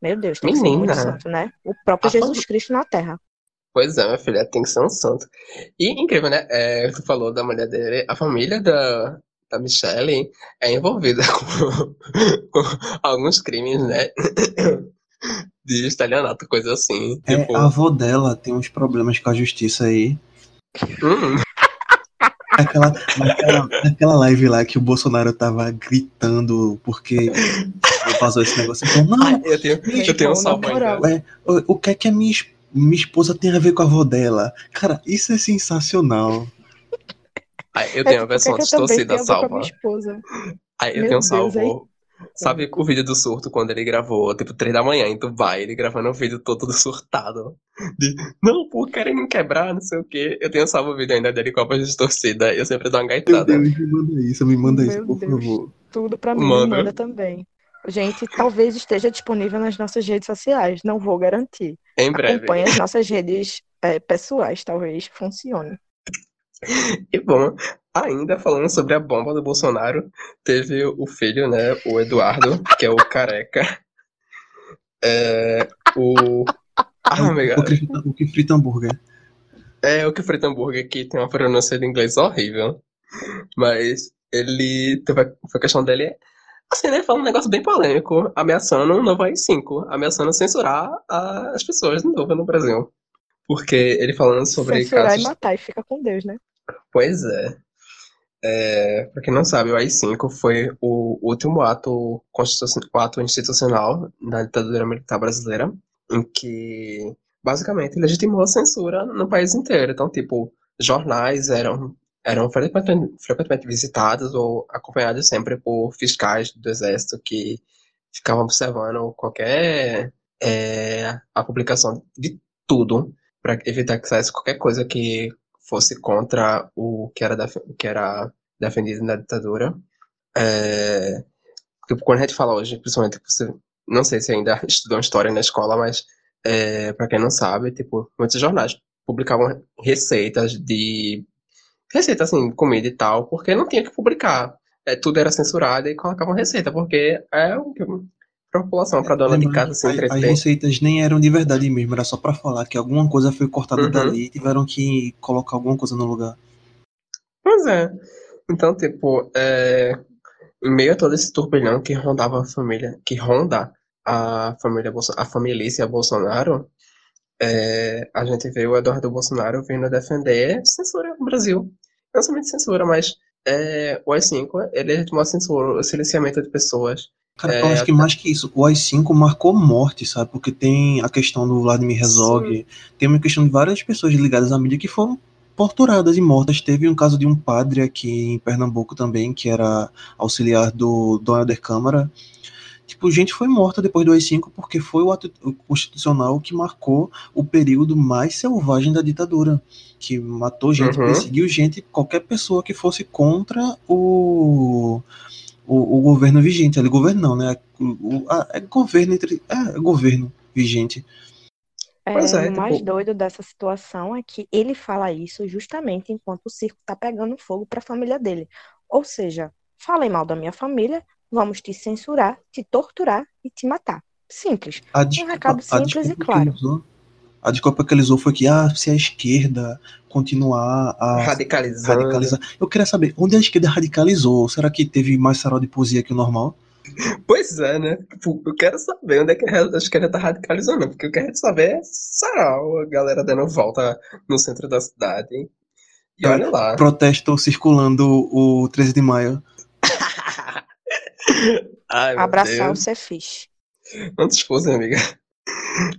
Meu Deus, tem Menina. que ser muito santo, né? O próprio a Jesus fam... Cristo na Terra. Pois é, minha filha, tem que ser um santo. E incrível, né? É, tu falou da mulher dele, a família da, da Michelle é envolvida com, com alguns crimes, né? de estelionato, coisa assim. É, tipo... a avó dela tem uns problemas com a justiça aí. Hum. Aquela, naquela, naquela live lá que o Bolsonaro tava gritando porque vazou esse negócio. Então, não, eu tenho, eu tenho um salvo ainda. É, o, o que é que a minha, minha esposa tem a ver com a avó dela? Cara, isso é sensacional. Aí, eu tenho é, a versão distorcida salva. Aí eu Meu tenho um salvo. Sabe o vídeo do surto quando ele gravou, tipo, três da manhã em Dubai, ele gravando um vídeo todo surtado. De, não, pô, querem me quebrar, não sei o quê. Eu tenho salvo o vídeo ainda dele com a voz distorcida, eu sempre dou uma gaitada. Meu Deus, me manda isso, me manda Meu isso, por Deus, favor. Tudo pra mim, manda. manda também. Gente, talvez esteja disponível nas nossas redes sociais, não vou garantir. Em breve. Acompanhe as nossas redes é, pessoais, talvez funcione. E bom, ainda falando sobre a bomba do Bolsonaro, teve o filho, né, o Eduardo, que é o careca. É, o. Ah, o, o que frita hambúrguer. É, o que frita hambúrguer, que tem uma pronúncia de inglês horrível. Mas ele teve a, questão dele assim, né, falando um negócio bem polêmico, ameaçando o novo AI-5, ameaçando censurar a, as pessoas de novo no Brasil. Porque ele falando sobre Censurar casos... e matar e fica com Deus, né? Pois é. é pra quem não sabe, o AI-5 foi o último ato, o ato institucional da ditadura militar brasileira, em que basicamente legitimou a censura no país inteiro. Então, tipo, jornais eram, eram frequentemente, visitados ou acompanhados sempre por fiscais do exército que ficavam observando qualquer é, a publicação de tudo para evitar que saísse qualquer coisa que fosse contra o que era, que era defendido na ditadura. É, porque quando a gente fala hoje, principalmente, não sei se ainda estudou história na escola, mas é, para quem não sabe, tipo, muitos jornais publicavam receitas de. Receita, assim, comida e tal, porque não tinha que publicar. É, tudo era censurado e colocavam receita, porque é o que a população, para dona de casa se entreter. As receitas nem eram de verdade mesmo, era só para falar que alguma coisa foi cortada uhum. dali e tiveram que colocar alguma coisa no lugar. Pois é. Então, tipo, é, em meio a todo esse turbilhão que rondava a família, que ronda a família, a família Bolsonaro, é, a gente vê o Eduardo Bolsonaro vindo defender censura no Brasil. Não somente censura, mas é, o AI-5, ele é de uma censura, o silenciamento de pessoas. Cara, é, eu acho que mais que isso, o AI-5 marcou morte, sabe? Porque tem a questão do Vladimir Herzog, tem uma questão de várias pessoas ligadas à mídia que foram torturadas e mortas. Teve um caso de um padre aqui em Pernambuco também, que era auxiliar do Dom Helder Câmara. Tipo, gente foi morta depois do AI-5 porque foi o ato constitucional que marcou o período mais selvagem da ditadura. Que matou gente, uhum. perseguiu gente, qualquer pessoa que fosse contra o, o, o governo vigente. Ali, governo não, né? O, a, é governo entre. É, é governo vigente. É, é, o tipo... mais doido dessa situação é que ele fala isso justamente enquanto o circo tá pegando fogo para a família dele. Ou seja, falem mal da minha família, vamos te censurar, te torturar e te matar. Simples. A desculpa, um recado simples e claro. Usou, a desculpa que ele usou foi que, ah, se a esquerda continuar a radicalizar. Eu queria saber, onde a esquerda radicalizou? Será que teve mais sarau de poesia que o normal? Pois é, né? Tipo, eu quero saber onde é que a esquerda tá radicalizando, porque eu quero saber é sarau, a galera dando volta no centro da cidade. E olha lá. Protesto circulando o 13 de maio. Ai, Abraçar o Cefis. Não te expôs, amiga.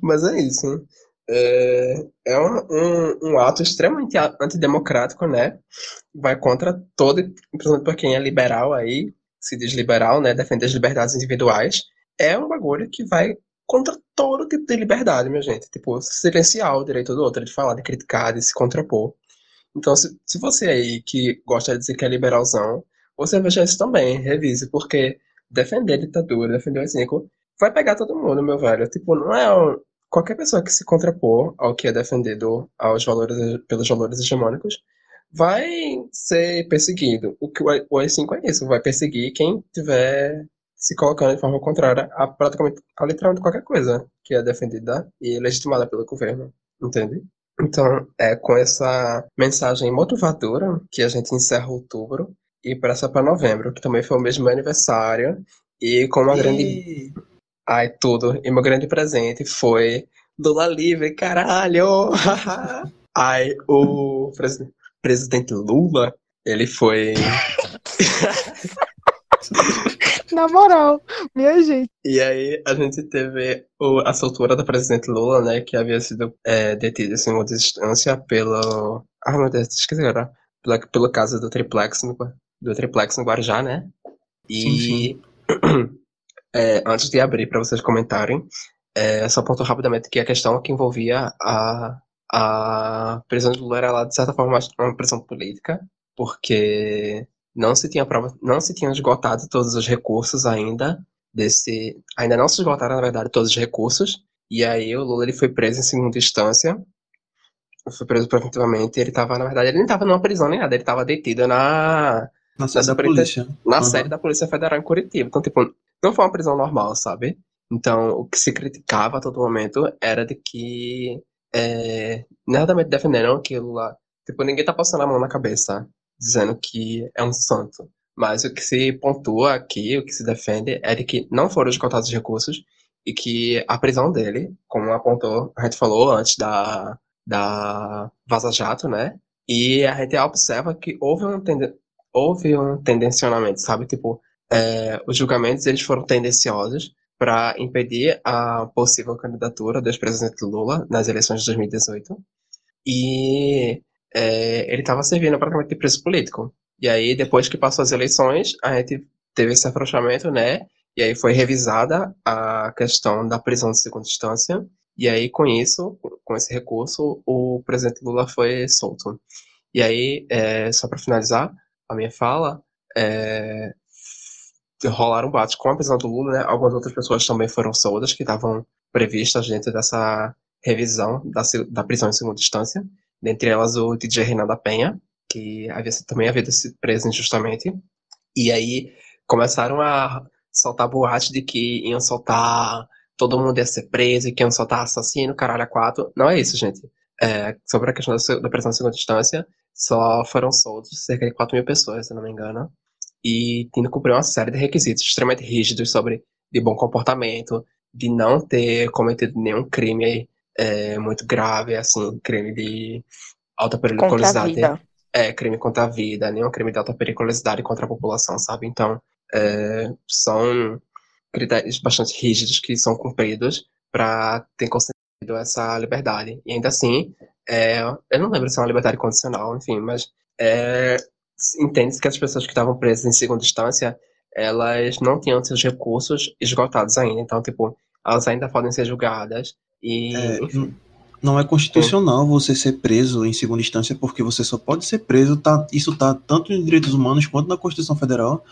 Mas é isso. É, é um, um, um, ato extremamente antidemocrático, né? Vai contra todo, principalmente para quem é liberal aí, se diz liberal, né, defende as liberdades individuais, é um bagulho que vai contra todo tipo de liberdade, minha gente. Tipo, silenciar o direito do outro, de falar, de criticar, de se contrapor. Então, se, se você aí que gosta de dizer que é liberalzão, você veja isso também, revise, porque defender a ditadura, defender o cinco, vai pegar todo mundo, meu velho. Tipo, não é um, qualquer pessoa que se contrapor ao que é defendido aos valores, pelos valores hegemônicos, vai ser perseguido. O que o AI-5 é isso, vai perseguir quem tiver se colocando de forma contrária a praticamente a literalmente qualquer coisa que é defendida e legitimada pelo governo, entende? Então, é com essa mensagem motivadora que a gente encerra outubro e passa para novembro, que também foi o mesmo aniversário, e com uma e... grande. Ai, tudo. E meu grande presente foi Lula livre, caralho! Ai, o presidente presidente Lula, ele foi. Na moral, minha gente. E aí a gente teve o, a soltura do presidente Lula, né, que havia sido é, detido em segunda instância pelo. Ah, meu Deus, esqueci agora. Pelo, pelo caso do triplex no, do triplex no Guarujá, né? E sim, sim. É, antes de abrir para vocês comentarem, é, só ponto rapidamente que a questão que envolvia a a prisão de Lula era lá, de certa forma, uma prisão política, porque não se tinha prova, não se tinham esgotado todos os recursos ainda desse, ainda não se esgotaram na verdade todos os recursos, e aí o Lula ele foi preso em segunda instância, foi preso preventivamente, ele estava na verdade ele nem estava numa prisão nem nada, ele estava detido na na sede da polícia, na uhum. da Polícia Federal em Curitiba, então tipo não foi uma prisão normal, sabe? Então o que se criticava a todo momento era de que é, nerdamente defenderam aquilo lá. Tipo, ninguém tá passando a mão na cabeça, dizendo que é um santo. Mas o que se pontua aqui, o que se defende, é de que não foram esgotados os recursos e que a prisão dele, como apontou, a gente falou antes da, da Vaza Jato, né? E a gente observa que houve um, houve um tendencionamento, sabe? Tipo, é, os julgamentos eles foram tendenciosos para impedir a possível candidatura do ex-presidente Lula nas eleições de 2018. E é, ele estava servindo praticamente de preso político. E aí, depois que passou as eleições, a gente teve esse afrouxamento, né? E aí foi revisada a questão da prisão de segunda instância. E aí, com isso, com esse recurso, o presidente Lula foi solto. E aí, é, só para finalizar a minha fala, é, rolaram bates com a prisão do Lula, né? Algumas outras pessoas também foram soltas que estavam previstas dentro dessa revisão da, da prisão em segunda instância, dentre elas o DJ Renan da Penha, que havia, também havia sido preso injustamente. E aí começaram a soltar boatos de que iam soltar todo mundo ia ser preso, que iam soltar assassino, caralho, a quatro. Não é isso, gente. É, sobre a questão da prisão em segunda instância, só foram soltos cerca de 4 mil pessoas, se não me engano, e tendo cumprir uma série de requisitos extremamente rígidos sobre de bom comportamento, de não ter cometido nenhum crime é, muito grave, assim, crime de alta periculosidade. É, crime contra a vida, nenhum crime de alta periculosidade contra a população, sabe? Então, é, são critérios bastante rígidos que são cumpridos para ter concedido essa liberdade. E ainda assim, é, eu não lembro se é uma liberdade condicional, enfim, mas é, entende-se que as pessoas que estavam presas em segunda instância, elas não tinham seus recursos esgotados ainda. Então, tipo, elas ainda podem ser julgadas e, é, Não é constitucional Sim. você ser preso em segunda instância, porque você só pode ser preso, tá, isso está tanto em direitos humanos quanto na Constituição Federal,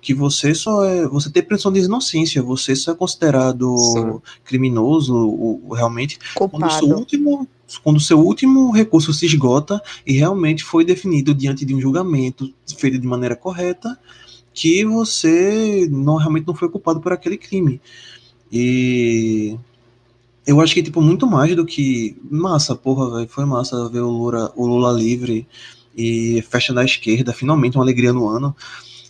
que você só é. Você tem presunção de inocência, você só é considerado Sim. criminoso, o, realmente, Culpado. quando o seu último quando seu último recurso se esgota e realmente foi definido diante de um julgamento feito de maneira correta que você não realmente não foi culpado por aquele crime. E eu acho que tipo muito mais do que massa, porra, foi massa ver o Lula, o Lula livre e festa da esquerda, finalmente uma alegria no ano.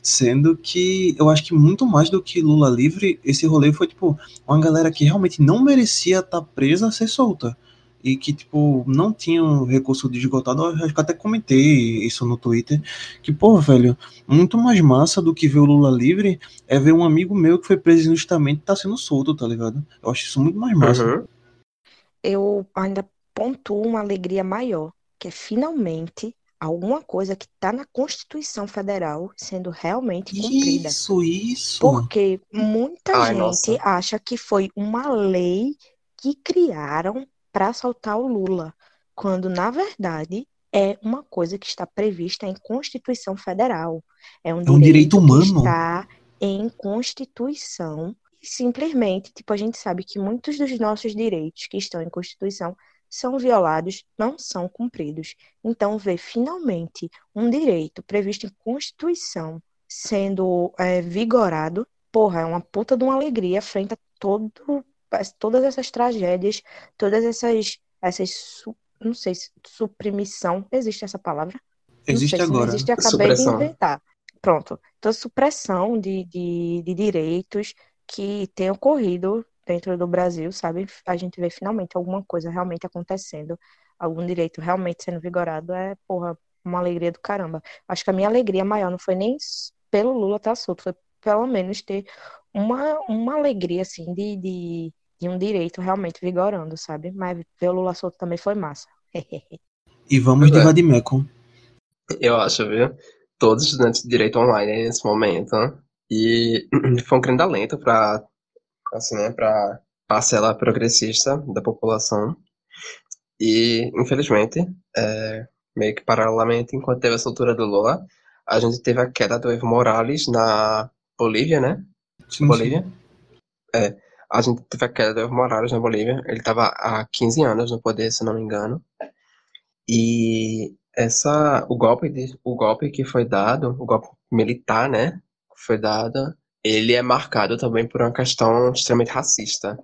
Sendo que eu acho que muito mais do que Lula livre, esse rolê foi tipo uma galera que realmente não merecia estar tá presa ser solta e que, tipo, não tinham recurso de esgotado. Eu acho que até comentei isso no Twitter. Que, pô, velho, muito mais massa do que ver o Lula livre é ver um amigo meu que foi preso injustamente tá sendo solto, tá ligado? Eu acho isso muito mais massa. Uhum. Eu ainda pontuo uma alegria maior, que é finalmente alguma coisa que está na Constituição Federal sendo realmente cumprida. Isso, isso. Porque muita Ai, gente nossa. acha que foi uma lei que criaram para soltar o Lula, quando na verdade é uma coisa que está prevista em Constituição Federal. É um, é um direito, direito humano. Que está em Constituição. E simplesmente, tipo, a gente sabe que muitos dos nossos direitos que estão em Constituição são violados, não são cumpridos. Então, ver finalmente um direito previsto em Constituição sendo é, vigorado, porra, é uma puta de uma alegria frente a todo todas essas tragédias, todas essas, essas não sei se suprimição, existe essa palavra? Existe não sei agora. Existe, acabei supressão. de inventar. Pronto. Então, supressão de, de, de direitos que tem ocorrido dentro do Brasil, sabe? A gente vê finalmente alguma coisa realmente acontecendo, algum direito realmente sendo vigorado, é, porra, uma alegria do caramba. Acho que a minha alegria maior não foi nem pelo Lula estar solto, foi pelo menos ter uma, uma alegria, assim, de, de, de um direito realmente vigorando, sabe? Mas ver o Lula solto também foi massa. e vamos de é. Vadimecum. Eu acho, viu? Todos os estudantes de direito online nesse momento. E foi um grande alento para assim, né, para parcela progressista da população. E, infelizmente, é, meio que paralelamente, enquanto teve a soltura do Lula, a gente teve a queda do Evo Morales na Bolívia, né? Sim, Bolívia. Sim. É, a gente teve a queda do Evo Morales na Bolívia. Ele estava há 15 anos no poder, se não me engano. E essa, o golpe, de, o golpe que foi dado, o golpe militar, né, foi dado, ele é marcado também por uma questão extremamente racista,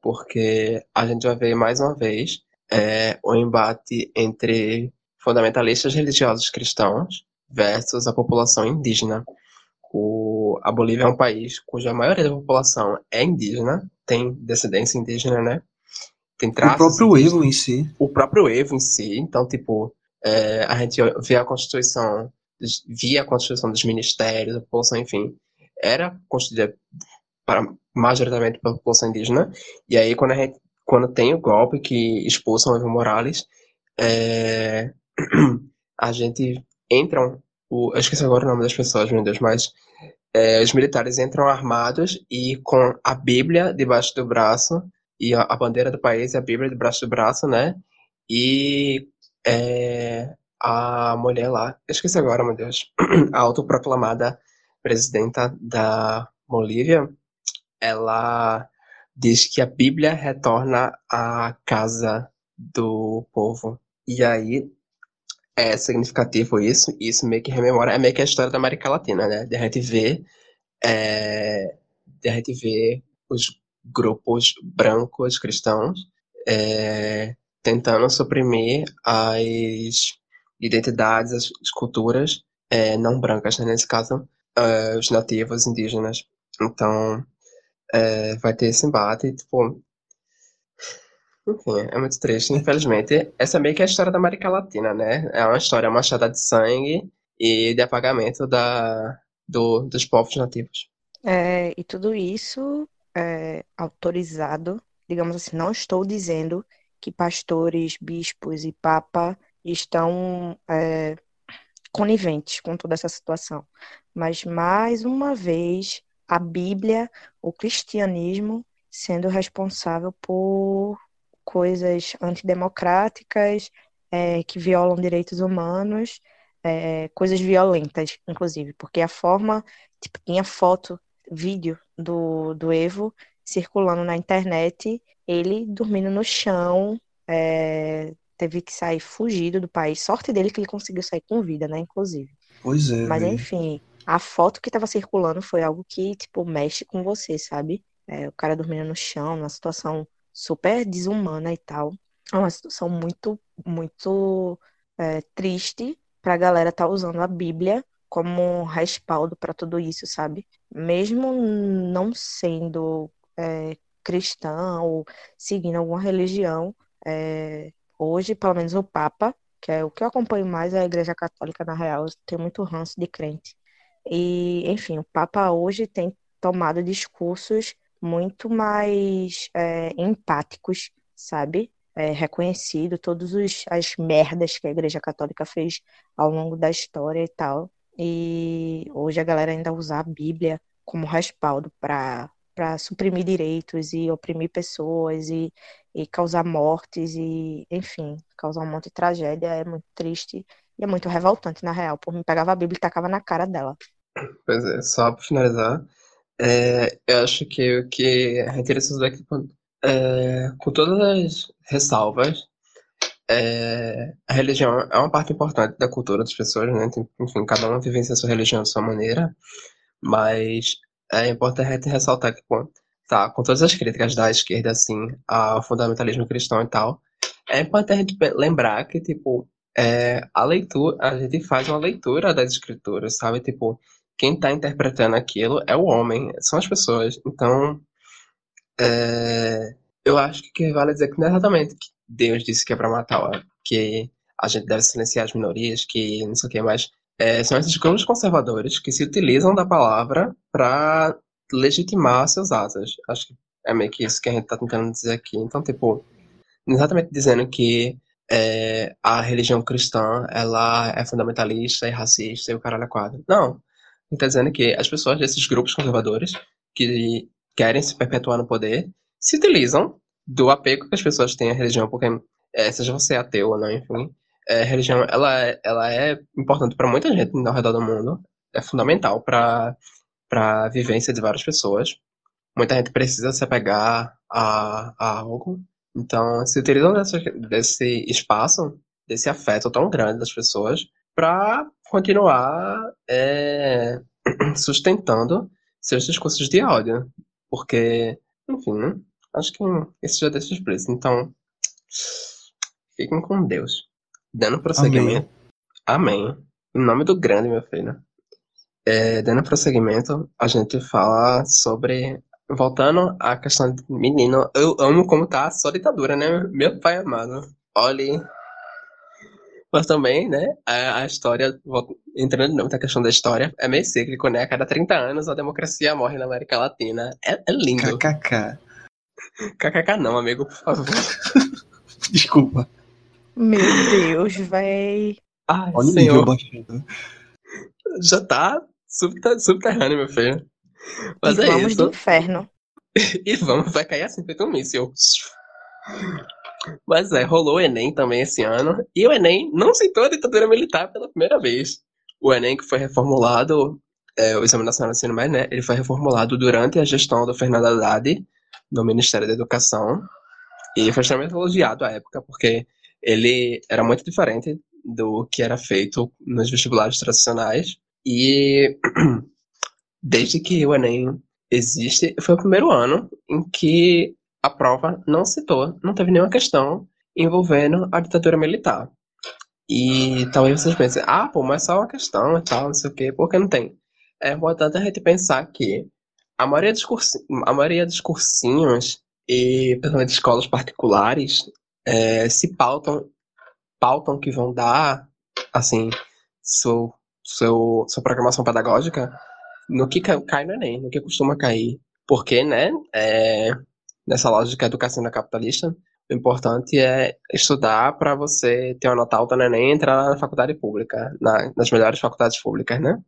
porque a gente vai ver mais uma vez é, o embate entre fundamentalistas religiosos cristãos versus a população indígena. O, a Bolívia é um país cuja maioria da população é indígena, tem descendência indígena, né? Tem traços. O próprio indígenas, Evo em si. O próprio Evo em si. Então, tipo, é, a gente vê a Constituição, via a Constituição dos ministérios, a população, enfim, era constituída para, majoritariamente pela população indígena. E aí, quando, a gente, quando tem o golpe que expulsam Evo Morales, é, a gente entram o, eu esqueci agora o nome das pessoas, meu Deus, mas é, os militares entram armados e com a Bíblia debaixo do braço, e a, a bandeira do país e a Bíblia debaixo do braço, né? E é, a mulher lá, eu esqueci agora, meu Deus, a autoproclamada presidenta da Bolívia, ela diz que a Bíblia retorna à casa do povo. E aí é significativo isso, e isso meio que rememora, é meio que a história da América Latina, né? De a gente ver, é, de a gente os grupos brancos cristãos é, tentando suprimir as identidades, as, as culturas é, não brancas, né? nesse caso, é, os nativos indígenas. Então, é, vai ter esse embate, tipo, enfim, é muito triste, infelizmente. Essa é meio que a história da América Latina, né? É uma história manchada de sangue e de apagamento da, do, dos povos nativos. É, e tudo isso é autorizado, digamos assim, não estou dizendo que pastores, bispos e papa estão é, coniventes com toda essa situação. Mas, mais uma vez, a Bíblia, o cristianismo, sendo responsável por coisas antidemocráticas, é, que violam direitos humanos, é, coisas violentas, inclusive, porque a forma, tipo, tinha foto, vídeo do, do Evo circulando na internet, ele dormindo no chão, é, teve que sair fugido do país. Sorte dele que ele conseguiu sair com vida, né, inclusive. Pois é. Mas enfim, a foto que estava circulando foi algo que, tipo, mexe com você, sabe? É, o cara dormindo no chão, numa situação super desumana e tal. É uma situação muito, muito é, triste para a galera estar tá usando a Bíblia como respaldo para tudo isso, sabe? Mesmo não sendo é, cristã ou seguindo alguma religião, é, hoje, pelo menos o Papa, que é o que eu acompanho mais, é a Igreja Católica, na real, tenho muito ranço de crente. E, enfim, o Papa hoje tem tomado discursos muito mais é, empáticos, sabe? É, reconhecido todas as merdas que a Igreja Católica fez ao longo da história e tal. E hoje a galera ainda usa a Bíblia como respaldo para para suprimir direitos e oprimir pessoas e, e causar mortes e, enfim, causar um monte de tragédia é muito triste e é muito revoltante, na real. Por me pegava a Bíblia e tacava na cara dela. Pois é, só para finalizar, é, eu acho que o que é interessante daqui, é, com todas as ressalvas, é, a religião é uma parte importante da cultura das pessoas, né? Enfim, cada um vivencia a sua religião de sua maneira, mas é importante ressaltar que, tá, com todas as críticas da esquerda, assim, ao fundamentalismo cristão e tal, é importante lembrar que, tipo, é, a leitura, a gente faz uma leitura das escrituras, sabe? Tipo, quem está interpretando aquilo é o homem, são as pessoas. Então, é, eu acho que vale dizer que não é exatamente que Deus disse que é para matar, que a gente deve silenciar as minorias, que não sei o que, mas é, são esses grupos conservadores que se utilizam da palavra para legitimar seus atos. Acho que é meio que isso que a gente está tentando dizer aqui. Então, tipo, exatamente dizendo que é, a religião cristã ela é fundamentalista e racista e o caralho é quadro. Não está dizendo que as pessoas desses grupos conservadores que querem se perpetuar no poder se utilizam do apego que as pessoas têm à religião, porque é, seja você ateu ou não, enfim, é, religião ela, é, ela é importante para muita gente ao redor do mundo, é fundamental para para a vivência de várias pessoas. Muita gente precisa se apegar a, a algo, então se utilizam desse, desse espaço, desse afeto tão grande das pessoas para continuar é, sustentando seus discursos de ódio. Porque, enfim, né? acho que esse já deixa explícito. Então, fiquem com Deus. Dando prosseguimento. Amém. Amém. Em nome do grande, meu filho. É, dando prosseguimento, a gente fala sobre. Voltando à questão de menino, eu amo como tá a ditadura, né? Meu pai amado. Olhe mas também, né, a, a história, entrando na questão da história, é meio cíclico, né? A cada 30 anos a democracia morre na América Latina. É, é lindo. KKK. KKK não, amigo, por favor. Desculpa. Meu Deus, véi. Ai, Olha senhor. o nível Já tá subterrâneo, meu filho. Mas e é vamos isso. do inferno. e vamos, vai cair assim, feito um míssil. Mas é, rolou o Enem também esse ano. E o Enem não citou a ditadura militar pela primeira vez. O Enem que foi reformulado, é, o Exame Nacional de Ensino Médio, né? Ele foi reformulado durante a gestão do Fernando Haddad no Ministério da Educação e foi extremamente elogiado à época, porque ele era muito diferente do que era feito nos vestibulares tradicionais. E desde que o Enem existe, foi o primeiro ano em que a prova não citou, não teve nenhuma questão envolvendo a ditadura militar. E talvez vocês pensem, ah, pô, mas só uma questão e tal, não sei o quê, por que não tem? É importante a gente pensar que a maioria dos, cursi a maioria dos cursinhos e principalmente escolas particulares é, se pautam pautam que vão dar assim seu, seu, sua programação pedagógica no que cai no Enem, no que costuma cair. Porque, né, é, nessa lógica educacional capitalista, o importante é estudar para você ter uma nota alta no Enem e entrar na faculdade pública, na, nas melhores faculdades públicas, né?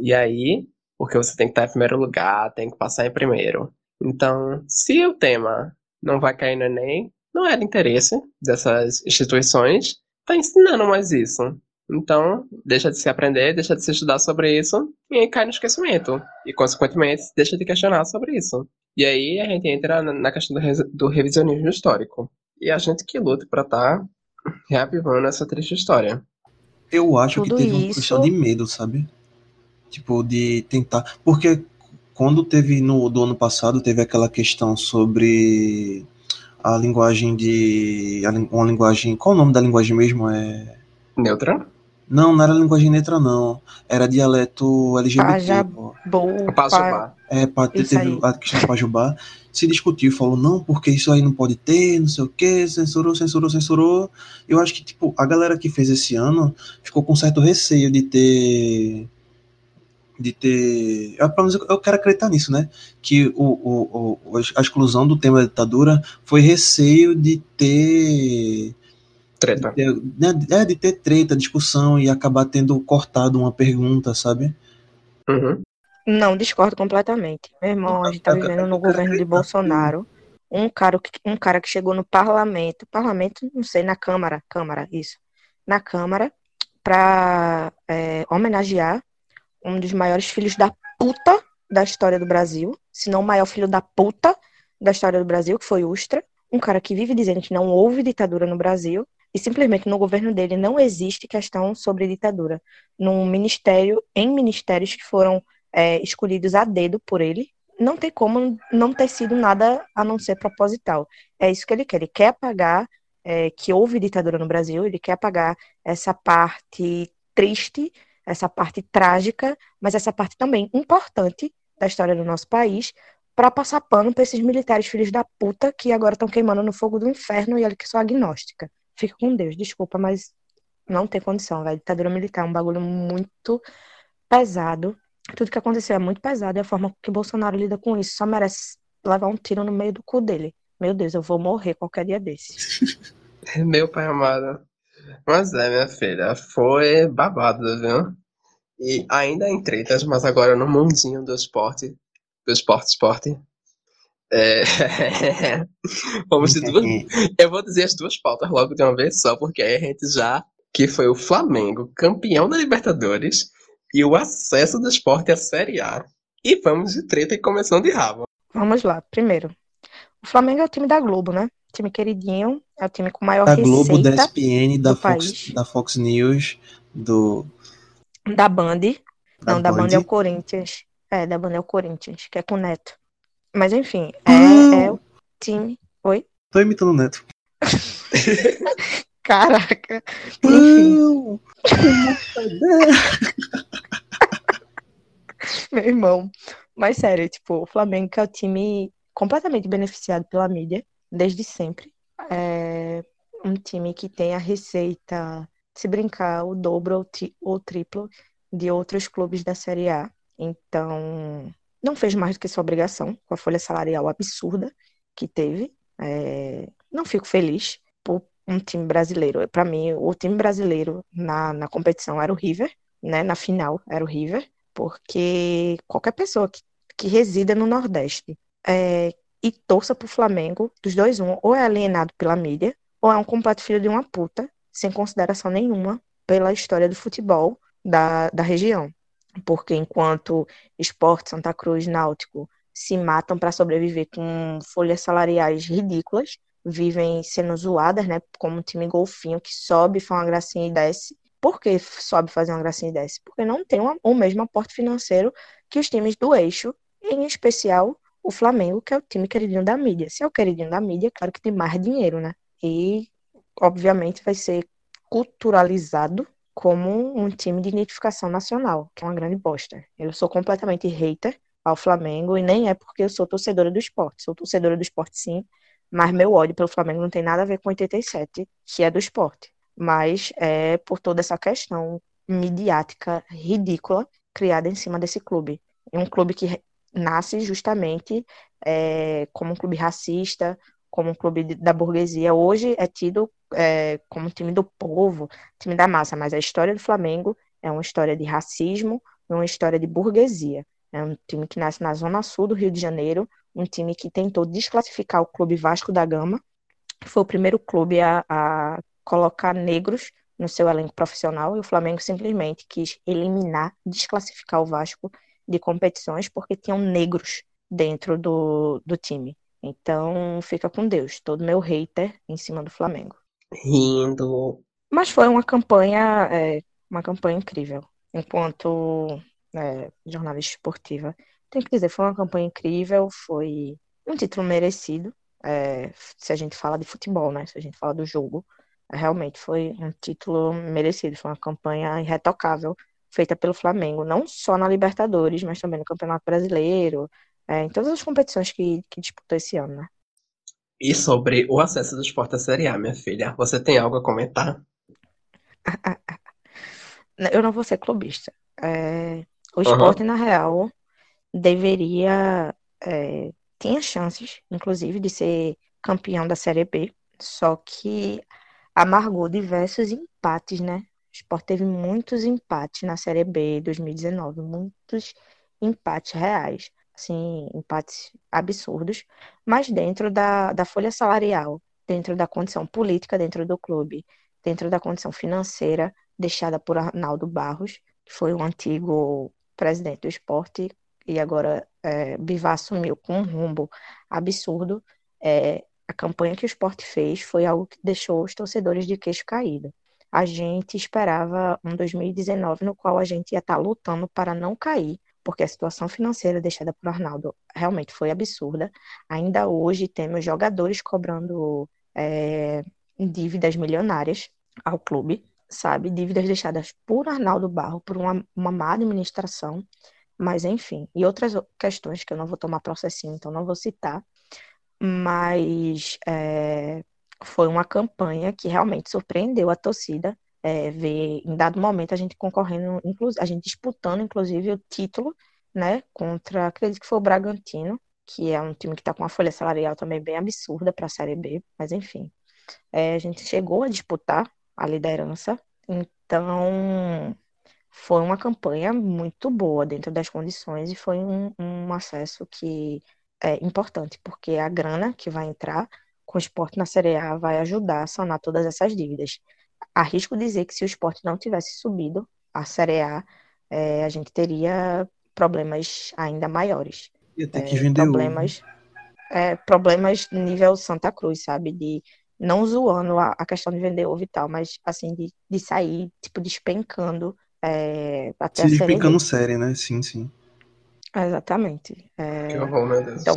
E aí, porque você tem que estar em primeiro lugar, tem que passar em primeiro. Então, se o tema não vai cair no Enem, não é de interesse dessas instituições, tá ensinando mais isso. Então, deixa de se aprender, deixa de se estudar sobre isso, e aí cai no esquecimento. E, consequentemente, deixa de questionar sobre isso. E aí a gente entra na questão do, do revisionismo histórico. E a gente que luta para estar tá reavivando essa triste história. Eu acho Tudo que teve isso... uma questão de medo, sabe? Tipo, de tentar. Porque quando teve no do ano passado, teve aquela questão sobre a linguagem de. Uma linguagem. Qual o nome da linguagem mesmo? É. Neutra? Não, não era linguagem neutra, não. Era dialeto LGBT. Pajabô. Pajubá. É, teve a questão do Pajubá. Se discutiu, falou, não, porque isso aí não pode ter, não sei o quê, censurou, censurou, censurou. Eu acho que, tipo, a galera que fez esse ano ficou com certo receio de ter de ter. Eu, eu quero acreditar nisso, né? Que o, o, o, a exclusão do tema da ditadura foi receio de ter. Treta. De ter, né, é, de ter treta, discussão e acabar tendo cortado uma pergunta, sabe? Uhum. Não, discordo completamente. Meu irmão, a gente tá vivendo no governo de Bolsonaro. Um cara, um cara que chegou no parlamento, parlamento, não sei, na Câmara, Câmara, isso. Na Câmara, para é, homenagear um dos maiores filhos da puta da história do Brasil, se não o maior filho da puta da história do Brasil, que foi Ustra, um cara que vive dizendo que não houve ditadura no Brasil e simplesmente no governo dele não existe questão sobre ditadura. Num ministério, em ministérios que foram é, escolhidos a dedo por ele, não tem como não ter sido nada a não ser proposital. É isso que ele quer. Ele quer apagar é, que houve ditadura no Brasil, ele quer apagar essa parte triste essa parte trágica, mas essa parte também importante da história do nosso país, para passar pano para esses militares filhos da puta que agora estão queimando no fogo do inferno e olha que sou agnóstica. Fica com Deus, desculpa, mas não tem condição, velho. Ditadura militar é um bagulho muito pesado. Tudo que aconteceu é muito pesado e a forma que Bolsonaro lida com isso só merece levar um tiro no meio do cu dele. Meu Deus, eu vou morrer qualquer dia desse. Meu pai amado. Mas é, minha filha, foi babado, viu? E ainda em tretas, mas agora no mundinho do esporte, do esporte, esporte. É... Vamos de duas... Eu vou dizer as duas pautas logo de uma vez só, porque aí a gente já. Que foi o Flamengo, campeão da Libertadores, e o acesso do esporte à Série A. E vamos de treta e começando de rabo. Vamos lá, primeiro. O Flamengo é o time da Globo, né? time queridinho, é o time com maior da receita Globo, da ESPN, da Fox, da Fox News, do da Band. Da Não, da Band é o Corinthians. É, da Band é o Corinthians, que é com o Neto. Mas enfim, é, é o time. Oi? Tô imitando o Neto. Caraca. Não. Meu irmão. Mas sério, tipo, o Flamengo é o time completamente beneficiado pela mídia desde sempre. É um time que tem a receita, se brincar, o dobro ou, tri ou triplo de outros clubes da Série A. Então, não fez mais do que sua obrigação com a folha salarial absurda que teve. É... Não fico feliz por um time brasileiro. Para mim, o time brasileiro na, na competição era o River, né? Na final era o River, porque qualquer pessoa que, que resida no Nordeste é, e torça pro Flamengo, dos dois, um, ou é alienado pela mídia, ou é um completo filho de uma puta, sem consideração nenhuma pela história do futebol da, da região. Porque enquanto Esporte, Santa Cruz, Náutico se matam para sobreviver com folhas salariais ridículas, vivem sendo zoadas, né? Como um time golfinho que sobe, faz uma gracinha e desce. Por que sobe fazer uma gracinha e desce? Porque não tem uma, o mesmo aporte financeiro que os times do eixo, em especial o Flamengo, que é o time queridinho da mídia. Se é o queridinho da mídia, claro que tem mais dinheiro, né? E, obviamente, vai ser culturalizado como um time de identificação nacional, que é uma grande bosta. Eu sou completamente hater ao Flamengo e nem é porque eu sou torcedora do esporte. Sou torcedora do esporte, sim, mas meu ódio pelo Flamengo não tem nada a ver com 87, que é do esporte. Mas é por toda essa questão midiática ridícula criada em cima desse clube. É um clube que nasce justamente é, como um clube racista, como um clube da burguesia. Hoje é tido é, como time do povo, time da massa, mas a história do Flamengo é uma história de racismo, uma história de burguesia. É um time que nasce na zona sul do Rio de Janeiro, um time que tentou desclassificar o clube Vasco da Gama. Foi o primeiro clube a, a colocar negros no seu elenco profissional e o Flamengo simplesmente quis eliminar, desclassificar o Vasco de competições porque tinham negros dentro do, do time. Então, fica com Deus, todo meu hater em cima do Flamengo. Rindo. Mas foi uma campanha, é, uma campanha incrível. Enquanto é, jornalista esportiva, tenho que dizer, foi uma campanha incrível, foi um título merecido. É, se a gente fala de futebol, né? Se a gente fala do jogo, realmente foi um título merecido. Foi uma campanha irretocável feita pelo Flamengo, não só na Libertadores, mas também no Campeonato Brasileiro, é, em todas as competições que, que disputou esse ano, né? E sobre o acesso do esporte à Série A, minha filha, você tem algo a comentar? Eu não vou ser clubista. É, o esporte, uhum. na real, deveria. É, tinha chances, inclusive, de ser campeão da Série B, só que amargou diversos empates, né? O Sport teve muitos empates na Série B 2019, muitos empates reais, assim, empates absurdos, mas dentro da, da folha salarial, dentro da condição política dentro do clube, dentro da condição financeira deixada por Arnaldo Barros, que foi o antigo presidente do esporte e agora é, Bivar assumiu com um rumbo absurdo. É, a campanha que o esporte fez foi algo que deixou os torcedores de queixo caído a gente esperava um 2019 no qual a gente ia estar lutando para não cair, porque a situação financeira deixada por Arnaldo realmente foi absurda. Ainda hoje temos jogadores cobrando é, dívidas milionárias ao clube, sabe? Dívidas deixadas por Arnaldo Barro, por uma, uma má administração, mas enfim. E outras questões que eu não vou tomar processinho, então não vou citar, mas é, foi uma campanha que realmente surpreendeu a torcida. É, ver em dado momento a gente concorrendo, a gente disputando inclusive o título, né, contra, acredito que foi o Bragantino, que é um time que está com uma folha salarial também bem absurda para a Série B, mas enfim, é, a gente chegou a disputar a liderança, então foi uma campanha muito boa dentro das condições e foi um, um acesso que é importante, porque a grana que vai entrar com o esporte na Série A vai ajudar a sanar todas essas dívidas. Arrisco dizer que se o esporte não tivesse subido a Série A, é, a gente teria problemas ainda maiores. Ia ter que é, vender problemas, é, problemas nível Santa Cruz, sabe? De não zoando a, a, questão de vender ovo e tal, mas assim, de, de sair, tipo, despencando é, até Se despencando série, né? Sim, sim. Exatamente. É, que horror, meu Deus. Então,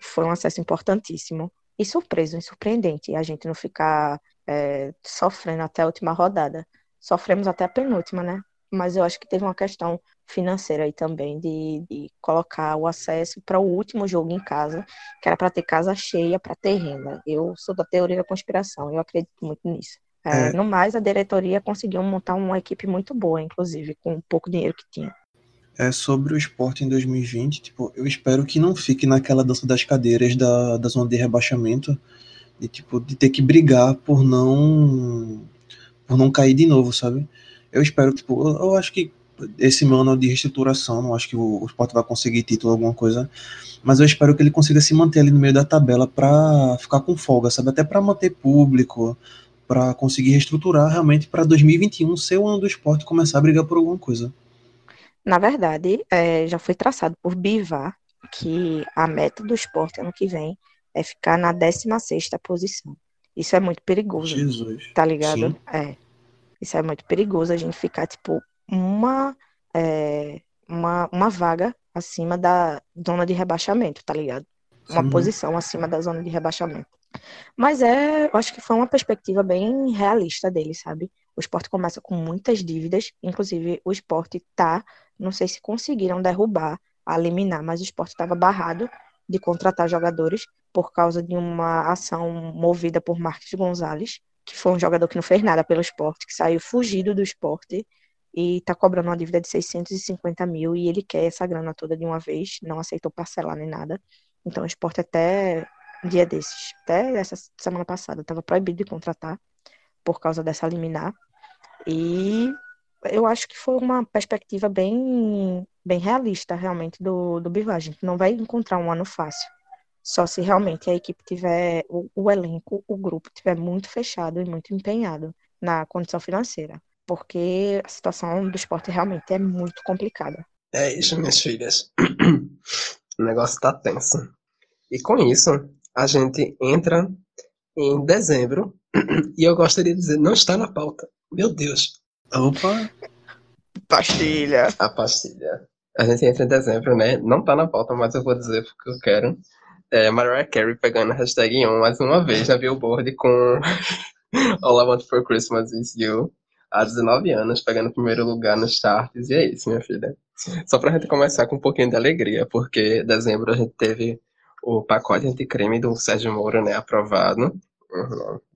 foi um acesso importantíssimo e surpreso e surpreendente a gente não ficar é, sofrendo até a última rodada. Sofremos até a penúltima, né? Mas eu acho que teve uma questão financeira aí também de, de colocar o acesso para o último jogo em casa, que era para ter casa cheia, para ter renda. Eu sou da teoria da conspiração, eu acredito muito nisso. É, é. No mais, a diretoria conseguiu montar uma equipe muito boa, inclusive, com o pouco dinheiro que tinha é sobre o esporte em 2020, tipo, eu espero que não fique naquela dança das cadeiras da, da zona de rebaixamento, de tipo, de ter que brigar por não por não cair de novo, sabe? Eu espero, tipo, eu, eu acho que esse ano de reestruturação, não acho que o, o esporte vai conseguir título, alguma coisa, mas eu espero que ele consiga se manter ali no meio da tabela para ficar com folga, sabe? Até para manter público, para conseguir reestruturar realmente para 2021 ser o ano do esporte começar a brigar por alguma coisa. Na verdade, é, já foi traçado por Bivar que a meta do esporte ano que vem é ficar na 16ª posição. Isso é muito perigoso. Jesus. Tá ligado? Sim. É. Isso é muito perigoso a gente ficar, tipo, uma, é, uma, uma vaga acima da zona de rebaixamento, tá ligado? Uma Sim. posição acima da zona de rebaixamento. Mas é, eu acho que foi uma perspectiva bem realista dele, sabe? O esporte começa com muitas dívidas, inclusive o esporte tá, não sei se conseguiram derrubar, a liminar, mas o esporte estava barrado de contratar jogadores por causa de uma ação movida por Marcos Gonzalez, que foi um jogador que não fez nada pelo esporte, que saiu fugido do esporte e está cobrando uma dívida de 650 mil e ele quer essa grana toda de uma vez, não aceitou parcelar nem nada. Então o esporte até dia desses, até essa semana passada, estava proibido de contratar por causa dessa liminar. E eu acho que foi uma perspectiva bem, bem realista, realmente, do, do Bivar. A gente não vai encontrar um ano fácil. Só se realmente a equipe tiver, o, o elenco, o grupo tiver muito fechado e muito empenhado na condição financeira. Porque a situação do esporte realmente é muito complicada. É isso, minhas filhas. O negócio tá tenso. E com isso, a gente entra em dezembro. E eu gostaria de dizer, não está na pauta. Meu Deus, Opa, Pastilha! a pastilha. A gente entra em dezembro, né? Não tá na pauta, mas eu vou dizer porque eu quero. É, Mariah Carey pegando a hashtag 1 mais uma vez na Billboard com All I Want for Christmas Is You. Há 19 anos, pegando o primeiro lugar nos charts. E é isso, minha filha. Só pra gente começar com um pouquinho de alegria, porque em dezembro a gente teve o pacote anticrime do Sérgio Moro, né? Aprovado.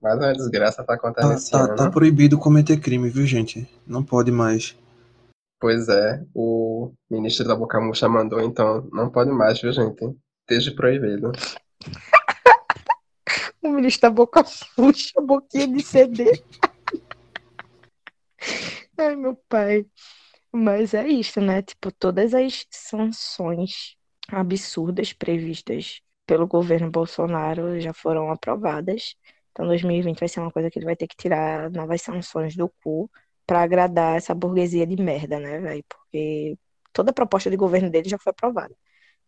Mais uma desgraça pra contar tá, nesse tá, ano. tá proibido cometer crime, viu, gente? Não pode mais. Pois é, o ministro da Boca Murcha mandou, então não pode mais, viu, gente? Esteja proibido. O ministro da boca puxa, boquinha de CD. Ai, meu pai. Mas é isso, né? Tipo, todas as sanções absurdas previstas pelo governo Bolsonaro já foram aprovadas. Então, 2020 vai ser uma coisa que ele vai ter que tirar novas sanções do cu pra agradar essa burguesia de merda, né, velho? Porque toda a proposta de governo dele já foi aprovada.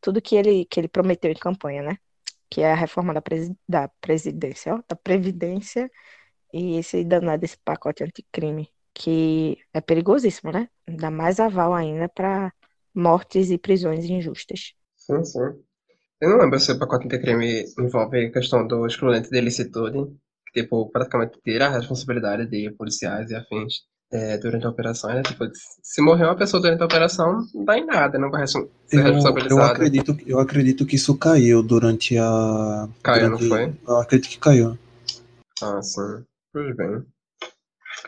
Tudo que ele, que ele prometeu em campanha, né? Que é a reforma da, presi da presidência, ó, da Previdência e esse danado desse pacote anticrime, que é perigosíssimo, né? Dá mais aval ainda para mortes e prisões injustas. Sim, sim. Eu não lembro se o pacote anticrime envolve a questão do excludente de ilicitude, que, tipo, praticamente tira a responsabilidade de policiais e afins é, durante a operação, né? Tipo, se morrer uma pessoa durante a operação, não dá em nada, não vai ser Eu, eu, responsabilizado. acredito, eu acredito que isso caiu durante a. Caiu, não durante- foi? Eu acredito que caiu. Ah, sim. Pois bem.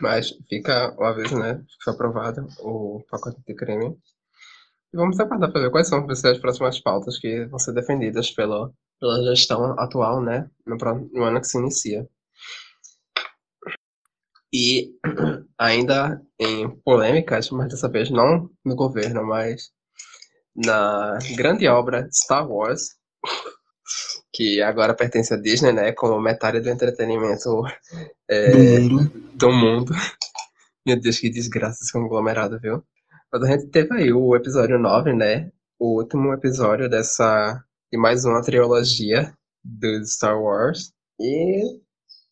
Mas fica o aviso, né? Foi aprovado o pacote de crime. E vamos aguardar para ver quais são as próximas pautas que vão ser defendidas pela, pela gestão atual, né? No, no ano que se inicia. E ainda em polêmicas, mas dessa vez não no governo, mas na grande obra Star Wars, que agora pertence à Disney, né? Como metade do entretenimento é, Do mundo. do mundo. Meu Deus, que desgraça esse conglomerado, viu? Mas a gente teve aí o episódio 9, né? O último episódio dessa. de mais uma trilogia do Star Wars. E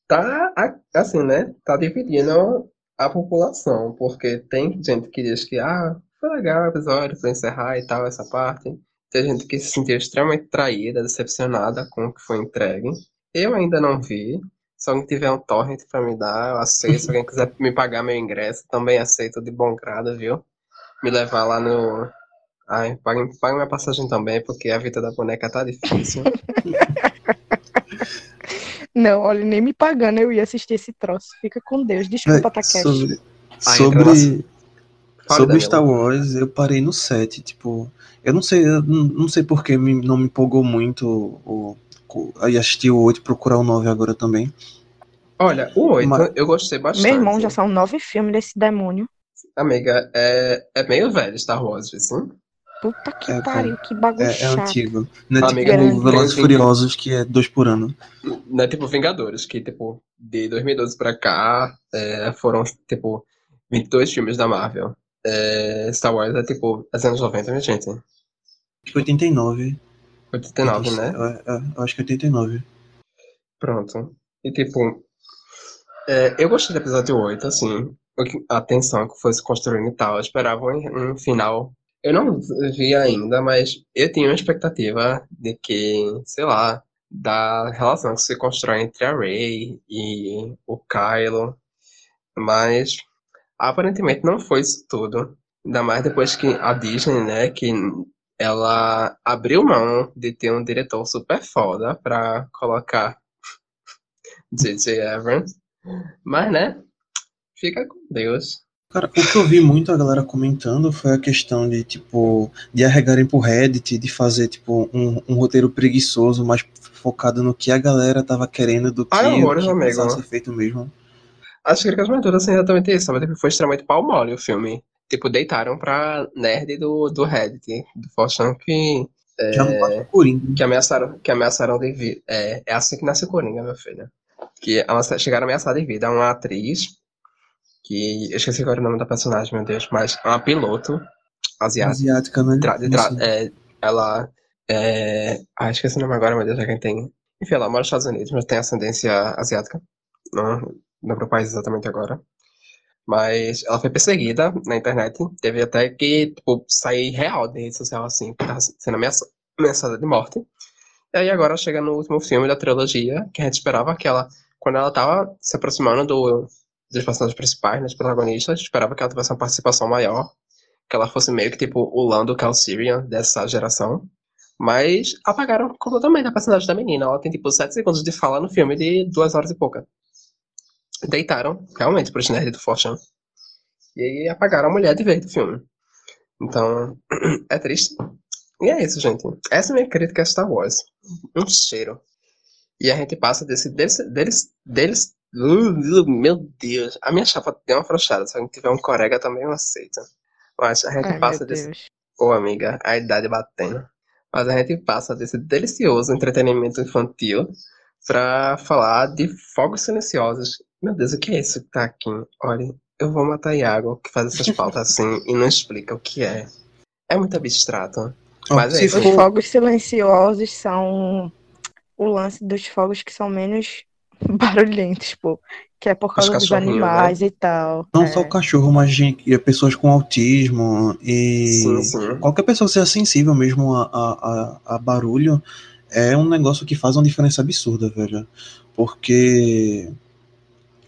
tá assim, né? Tá dividindo a população. Porque tem gente que diz que, ah, foi legal o episódio pra encerrar e tal, essa parte. Tem gente que se sentiu extremamente traída, decepcionada com o que foi entregue. Eu ainda não vi. Se alguém tiver um torrent pra me dar, eu aceito. Se alguém quiser me pagar meu ingresso, também aceito de bom grado, viu? Me levar lá no. Ai, pague, pague minha passagem também, porque a vida da boneca tá difícil. Não, olha, nem me pagando eu ia assistir esse troço. Fica com Deus. Desculpa, Takeshi. sobre Ah, sobre, entra Fale, sobre. Star Wars, eu parei no 7. Tipo, eu não sei, eu não, não sei porque me, não me empolgou muito aí assistir o 8 procurar o 9 agora também. Olha, o 8 Mas- eu gostei bastante. Meu irmão, já são nove filmes desse demônio. Amiga, é, é meio velho Star Wars, assim. Puta que É, pariu, que bagulho É, é chato. antigo. Não é Amiga, tipo Velozes e Furiosos, que é dois por ano. Não é tipo Vingadores, que, tipo, de 2012 pra cá, é, foram, tipo, 22 filmes da Marvel. É, Star Wars é, tipo, é anos 90, minha gente. 89. 89, né? É, é, eu acho que é 89. Pronto. E tipo, é, eu gostei do episódio 8, assim, a tensão que foi se construindo e tal. Eu esperava um, um final. Eu não vi ainda, mas eu tinha uma expectativa de que, sei lá, da relação que se constrói entre a Rey e o Kylo. Mas aparentemente não foi isso tudo. Ainda mais depois que a Disney, né, que ela abriu mão de ter um diretor super foda pra colocar J.J. Abrams. Mas, né, fica com Deus. Cara, o que eu vi muito a galera comentando foi a questão de, tipo, de arregarem pro Reddit, de fazer, tipo, um, um roteiro preguiçoso, mais focado no que a galera tava querendo do que Ah, o amores, que amigo. ser feito mesmo. As críticas mais duras são exatamente isso, mas tipo, foi extremamente pau mole o filme. Tipo, deitaram pra nerd do, do Reddit, do Forchan, que, Já não o Coringa. que ameaçaram, que ameaçaram de vida. É, é assim que nasce o Coringa, meu filho. Que elas chegaram a ameaçar de vida uma atriz, que eu esqueci agora o nome da personagem, meu Deus, mas é uma piloto asiática. Asiática, né? Tra- tra- é, ela é. Ah, esqueci o nome agora, meu Deus, é quem tem. Enfim, ela mora nos Estados Unidos, mas tem ascendência asiática. Não lembro o país exatamente agora. Mas ela foi perseguida na internet. Teve até que, tipo, sair real de rede social, assim, que tava sendo ameaça- ameaçada de morte. E aí agora chega no último filme da trilogia, que a gente esperava que ela, quando ela tava se aproximando do, dos personagens principais, né, dos protagonistas, esperava que ela tivesse uma participação maior que ela fosse meio que tipo o Lando Calrissian dessa geração. Mas apagaram completamente a personagem da menina. Ela tem tipo 7 segundos de fala no filme de 2 horas e pouca. Deitaram, realmente, pros nerds do Fortune. E aí apagaram a mulher de vez do filme. Então, é triste. E é isso, gente. Essa é minha crítica a Star Wars. Um cheiro. E a gente passa desse. Deles. Deles. deles meu Deus. A minha chapa deu uma afrouxada. Se alguém tiver um corega também eu aceito. Mas a gente Ai, passa desse. Ô, amiga, a idade batendo. Mas a gente passa desse delicioso entretenimento infantil pra falar de fogos silenciosos. Meu Deus, o que é isso que tá aqui? Olha, eu vou matar Iago, que faz essas pautas assim e não explica o que é. É muito abstrato. Ó, Mas é isso. Os fogos silenciosos são o lance dos fogos que são menos barulhentos, pô. Que é por causa dos né? animais e tal. não É. só o cachorro, mas gente, e pessoas com autismo e Sim, sim. qualquer pessoa que seja sensível mesmo a, a, a, a barulho é um negócio que faz uma diferença absurda, velho. Porque,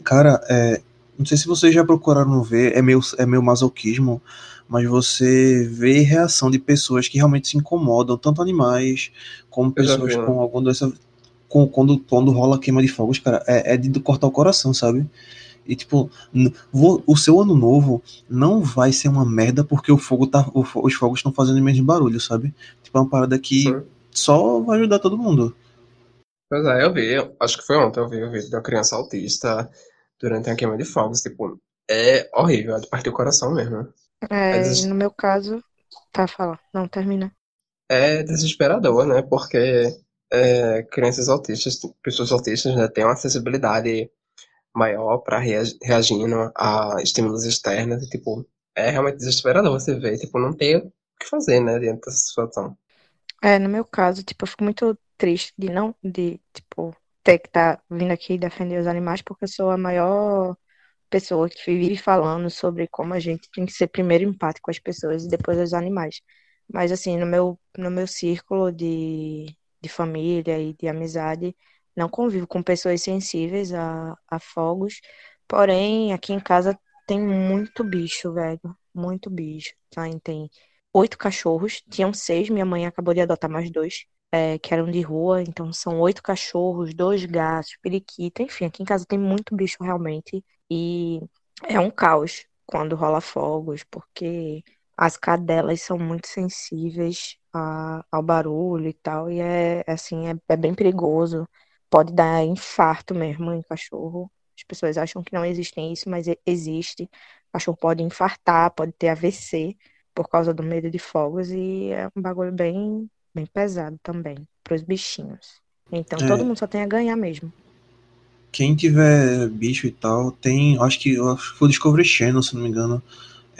cara, é, não sei se vocês já procuraram ver, é meio, é meio masoquismo, mas você vê reação de pessoas que realmente se incomodam, tanto animais como pessoas vi, né? com alguma doença. Com, quando, quando rola queima de fogos, cara, é, é de cortar o coração, sabe? E tipo, n- vo- o seu ano novo não vai ser uma merda porque o fogo tá, o os fogos estão fazendo menos barulho, sabe? Tipo, é uma parada que Sim. só vai ajudar todo mundo. Pois é, eu vi, eu- acho que foi ontem, eu vi o vídeo de uma criança autista durante a queima de fogos. Tipo, é horrível, é de partir o coração mesmo. É, isso- no meu caso. Tá, fala. Não, termina. É desesperador, né? Porque é, crianças autistas, pessoas autistas, né, têm uma sensibilidade maior para reagindo a estímulos externos. E, tipo, é realmente desesperador você ver, tipo, não ter o que fazer, né, diante dessa situação. É, no meu caso, tipo, eu fico muito triste de não, de, tipo, ter que estar vindo aqui defender os animais, porque eu sou a maior pessoa que vive falando sobre como a gente tem que ser primeiro empático com as pessoas e depois os animais. Mas, assim, no meu, no meu círculo de, de família e de amizade, não convivo com pessoas sensíveis a, a fogos, porém, aqui em casa tem muito bicho, velho, muito bicho. Tem, tem oito cachorros, tinham seis, minha mãe acabou de adotar mais dois, é, que eram de rua, então são oito cachorros, dois gatos, periquita, enfim, aqui em casa tem muito bicho realmente, e é um caos quando rola fogos, porque as cadelas são muito sensíveis a- ao barulho e tal, e é assim, é, é bem perigoso, pode dar infarto mesmo em cachorro. As pessoas acham que não existem isso, mas existe. O cachorro pode infartar, pode ter AVC por causa do medo de fogos e é um bagulho bem, bem pesado também para os bichinhos. Então É. todo mundo só tem a ganhar mesmo. Quem tiver bicho e tal, tem. Acho que, acho que foi o Discovery Channel, se não me engano.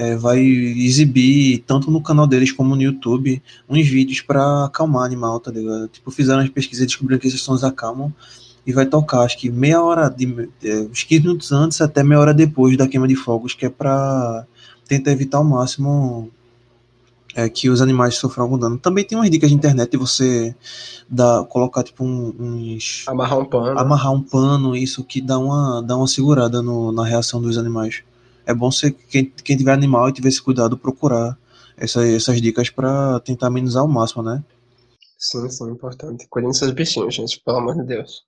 É, vai exibir, tanto no canal deles como no YouTube, uns vídeos para acalmar animal, tá ligado? Tipo, fizeram as pesquisas e descobriram que esses sons acalmam e vai tocar, acho que meia hora, de, é, uns 15 minutos antes até meia hora depois da queima de fogos, que é para tentar evitar ao máximo é, que os animais sofram algum dano. Também tem umas dicas de internet de você dar, colocar tipo um, uns. Amarrar um pano. Amarrar um pano, isso que dá uma, dá uma segurada no, na reação dos animais. É bom ser quem, quem tiver animal e tiver esse cuidado procurar essa, essas dicas para tentar amenizar ao máximo, né? Sim, sim, importante. Cuidem seus bichinhos, gente, pelo amor de Deus.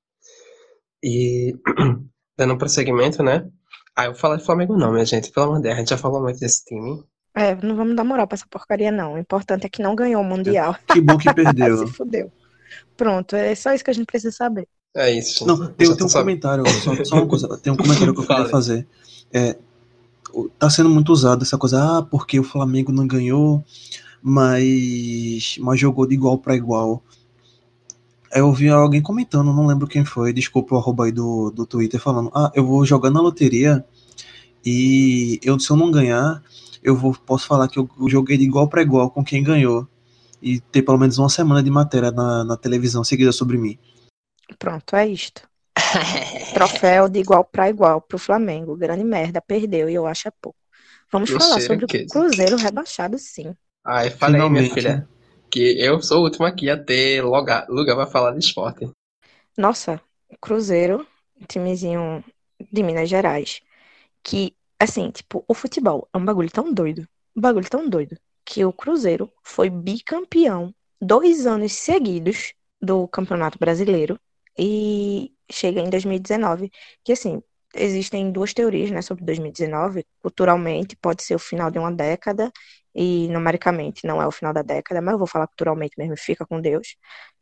E dando um prosseguimento, né? Ah, eu falo de Flamengo não, minha gente. Pelo amor de Deus, a gente já falou muito desse time. É, não vamos dar moral pra essa porcaria, não. O importante é que não ganhou o Mundial. Que bom que perdeu. Se fudeu. Pronto, é só isso que a gente precisa saber. É isso. gente. Não, tem, Já tem um sabendo. comentário, só, só uma coisa, tem um comentário que eu queria fazer. É, tá sendo muito usado essa coisa, ah, porque o Flamengo não ganhou, mas, mas jogou de igual para igual. Eu ouvi alguém comentando, não lembro quem foi, desculpa o arroba aí do, do Twitter, falando, ah, eu vou jogar na loteria e eu, se eu não ganhar, eu vou, posso falar que eu joguei de igual para igual com quem ganhou. E ter pelo menos uma semana de matéria na, na televisão seguida sobre mim. Pronto, é isto. Troféu de igual para igual pro Flamengo. Grande merda, perdeu e eu acho é pouco. Vamos Não falar sobre que- o Cruzeiro rebaixado, sim. Ai, falei, minha Finalmente. filha, que eu sou o último aqui a ter lugar, lugar pra falar de esporte. Nossa, Cruzeiro, um timezinho de Minas Gerais, que, assim, tipo, o futebol é um bagulho tão doido, um bagulho tão doido, que o Cruzeiro foi bicampeão dois anos seguidos do Campeonato Brasileiro e chega em 2019, que, assim, existem duas teorias, né, sobre 2019. Culturalmente, pode ser o final de uma década e numericamente não é o final da década, mas eu vou falar culturalmente mesmo, fica com Deus.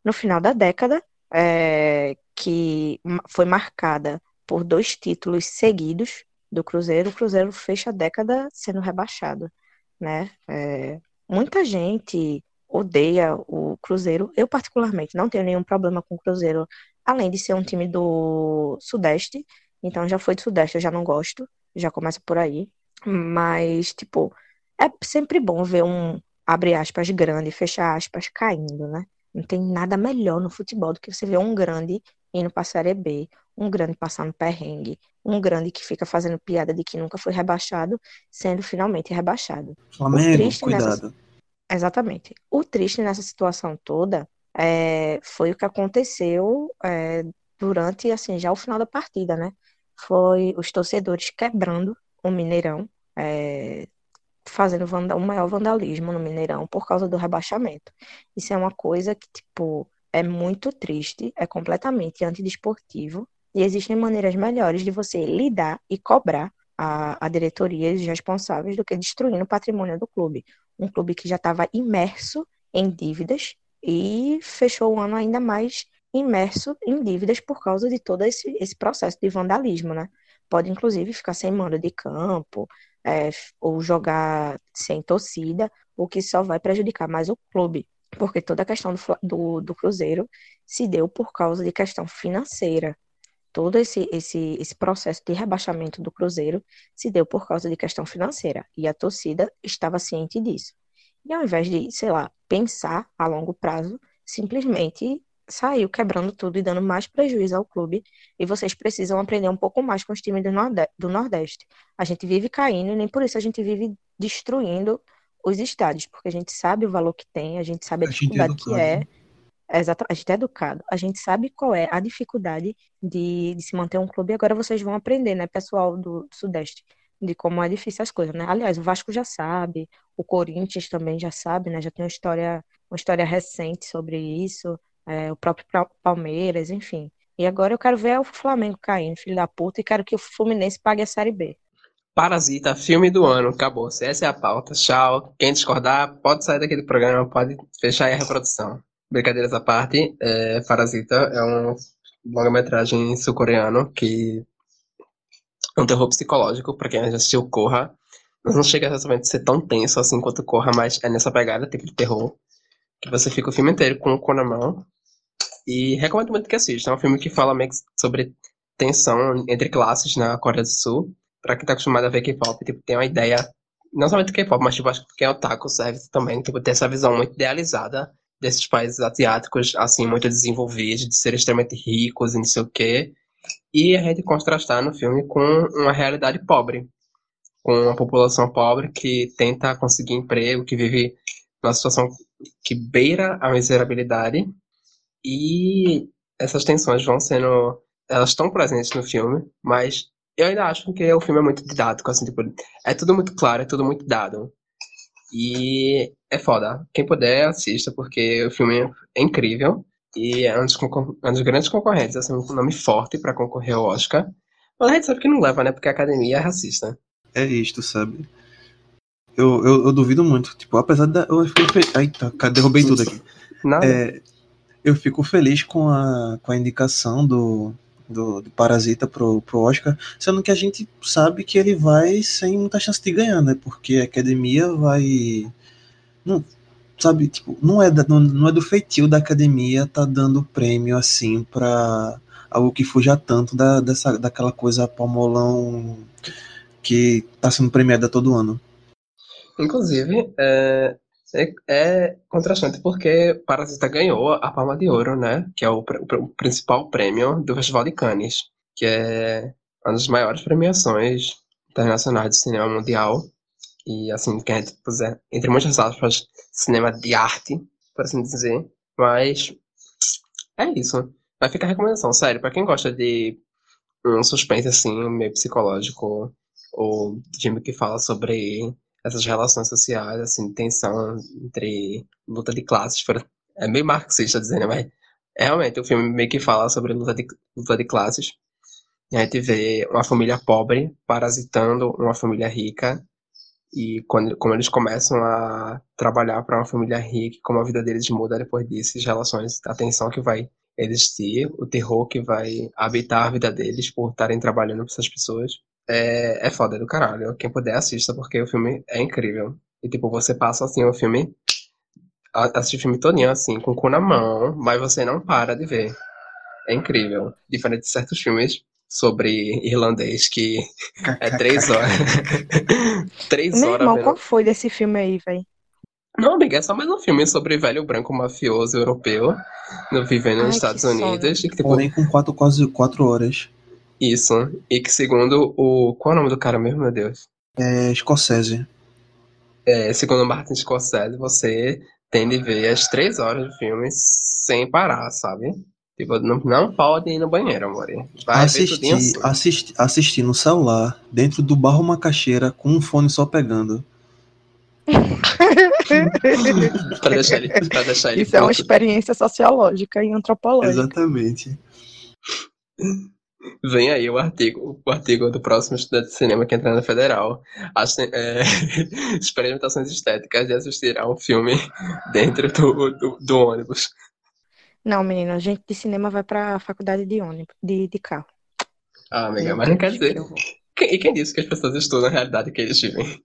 No final da década, é, que foi marcada por dois títulos seguidos do Cruzeiro, o Cruzeiro fecha a década sendo rebaixado, né? É, muita gente odeia o Cruzeiro. Eu, particularmente, não tenho nenhum problema com o Cruzeiro, além de ser um time do Sudeste. Então, já foi do Sudeste, eu já não gosto. Já começa por aí. Mas, tipo, é sempre bom ver um, abre aspas, grande, fecha aspas, caindo, né? Não tem nada melhor no futebol do que você ver um grande indo pra Série B, um grande passando perrengue, um grande que fica fazendo piada de que nunca foi rebaixado, sendo finalmente rebaixado. Flamengo, triste nessa- cuidado. Exatamente. O triste nessa situação toda é, foi o que aconteceu é, durante, assim, já o final da partida, né? Foi os torcedores quebrando o Mineirão, é, fazendo vanda- o maior vandalismo no Mineirão por causa do rebaixamento. Isso é uma coisa que, tipo, é muito triste, é completamente antidesportivo, e existem maneiras melhores de você lidar e cobrar a, a diretoria e os responsáveis do que destruindo o patrimônio do clube um clube que já estava imerso em dívidas e fechou o ano ainda mais imerso em dívidas por causa de todo esse, esse processo de vandalismo, né? Pode, inclusive, ficar sem mando de campo, é, ou jogar sem torcida, o que só vai prejudicar mais o clube, porque toda a questão do, do, do Cruzeiro se deu por causa de questão financeira. Todo esse, esse, esse processo de rebaixamento do Cruzeiro se deu por causa de questão financeira e a torcida estava ciente disso. E ao invés de, sei lá, pensar a longo prazo, simplesmente saiu quebrando tudo e dando mais prejuízo ao clube. E vocês precisam aprender um pouco mais com os times do Norde- do Nordeste. A gente vive caindo e nem por isso a gente vive destruindo os estádios, porque a gente sabe o valor que tem, a gente sabe a A é dificuldade que educado, é. né? Exato, a gente é educado, a gente sabe qual é a dificuldade de, de se manter um clube. E agora vocês vão aprender, né, pessoal do Sudeste, de como é difícil as coisas, né? Aliás, o Vasco já sabe, o Corinthians também já sabe, né? Já tem uma história, uma história recente sobre isso, é, o próprio Pa- Palmeiras, enfim. E agora eu quero ver o Flamengo caindo, filho da puta, e quero que o Fluminense pague a Série B. Parasita, filme do ano, acabou. Essa é a pauta. Tchau. Quem discordar, pode sair daquele programa, pode fechar aí a reprodução. Brincadeiras à parte, é, Parasita é um longa-metragem sul-coreano que um terror psicológico, pra quem já assistiu Corra. Mas não chega exatamente a ser tão tenso assim quanto Corra, mas é nessa pegada, tipo de terror, que você fica o filme inteiro com o cu na mão. E recomendo muito que assista. É um filme que fala meio que sobre tensão entre classes na Coreia do Sul. Pra quem tá acostumado a ver K-pop, tipo, tem uma ideia não somente K-pop, mas tipo, acho que quem é otaku serve também, tipo, ter essa visão muito idealizada desses países asiáticos, assim, muito desenvolvidos, de serem extremamente ricos e não sei o quê. E a gente contrastar no filme com uma realidade pobre. Com uma população pobre que tenta conseguir emprego, que vive numa situação que beira a miserabilidade. E essas tensões vão sendo. Elas estão presentes no filme, mas eu ainda acho que o filme é muito didático, assim, tipo, é tudo muito claro, é tudo muito dado. E é foda. Quem puder, assista, porque o filme é incrível. E é um dos, um dos grandes concorrentes, assim, um nome forte para concorrer ao Oscar. Mas a gente sabe que não leva, né? Porque a academia é racista. É isto, sabe? Eu, eu, eu duvido muito. Tipo, apesar da. Eu fiquei fe... Eita, derrubei tudo aqui. Nada. É, eu fico feliz com a, com a indicação do, do, do, Parasita pro, pro Oscar, sendo que a gente sabe que ele vai sem muita chance de ganhar, né? Porque a academia vai. Não, sabe, tipo, não é, da, não, não é do feitio da academia tá dando prêmio assim para algo que fuja tanto da, dessa, daquela coisa palmolão que tá sendo premiada todo ano. Inclusive, é, é, é contrastante porque Parasita ganhou a Palma de Ouro, né? Que é o, o, principal prêmio do Festival de Cannes, que é uma das maiores premiações internacionais de cinema mundial. E assim, que a gente puser, entre muitas aspas, cinema de arte, por assim dizer. Mas é isso. Vai ficar a recomendação, sério, para quem gosta de um suspense assim, meio psicológico, ou filme que fala sobre essas relações sociais, assim, tensão entre luta de classes. É meio marxista dizendo, mas realmente o filme meio que fala sobre luta de, luta de classes. E a gente vê uma família pobre parasitando uma família rica e quando, como eles começam a trabalhar para uma família rica, como a vida deles muda depois disso, as relações, a tensão que vai existir, o terror que vai habitar a vida deles por estarem trabalhando para essas pessoas. É, é foda do caralho. Quem puder assista, porque o filme é incrível. E tipo, você passa assim o filme, assiste o filme todinho assim, com o cu na mão, mas você não para de ver. É incrível. Diferente de certos filmes sobre irlandês, que é três horas. três Meu horas. irmão, vendo... qual foi desse filme aí, velho? Não, amiga, é só mais um filme sobre velho branco mafioso europeu vivendo nos Ai, Estados que sono. Unidos. Que, tipo, Porém, com quatro, quase quatro horas. isso. E que segundo o. Qual é o nome do cara mesmo, meu Deus? É Scorsese. É, segundo Martin Scorsese, você tem de ver as três horas do filme sem parar, sabe? Tipo, não, não pode ir no banheiro, amor. Vai tudinho Assisti, assim. assisti, assisti no celular, dentro do barro macaxeira, com um fone só pegando. pra deixar ele, pra deixar ele Isso é uma experiência sociológica e antropológica. Exatamente. Vem aí o artigo, o artigo do próximo estudante de cinema que entra na Federal. As, é, experimentações estéticas de assistir a um filme dentro do, do, do ônibus. Não, menino, a gente de cinema vai pra faculdade de ônibus, de, de carro. Ah, amiga, mas não quer dizer. que E quem disse que as pessoas estudam a realidade que eles vivem?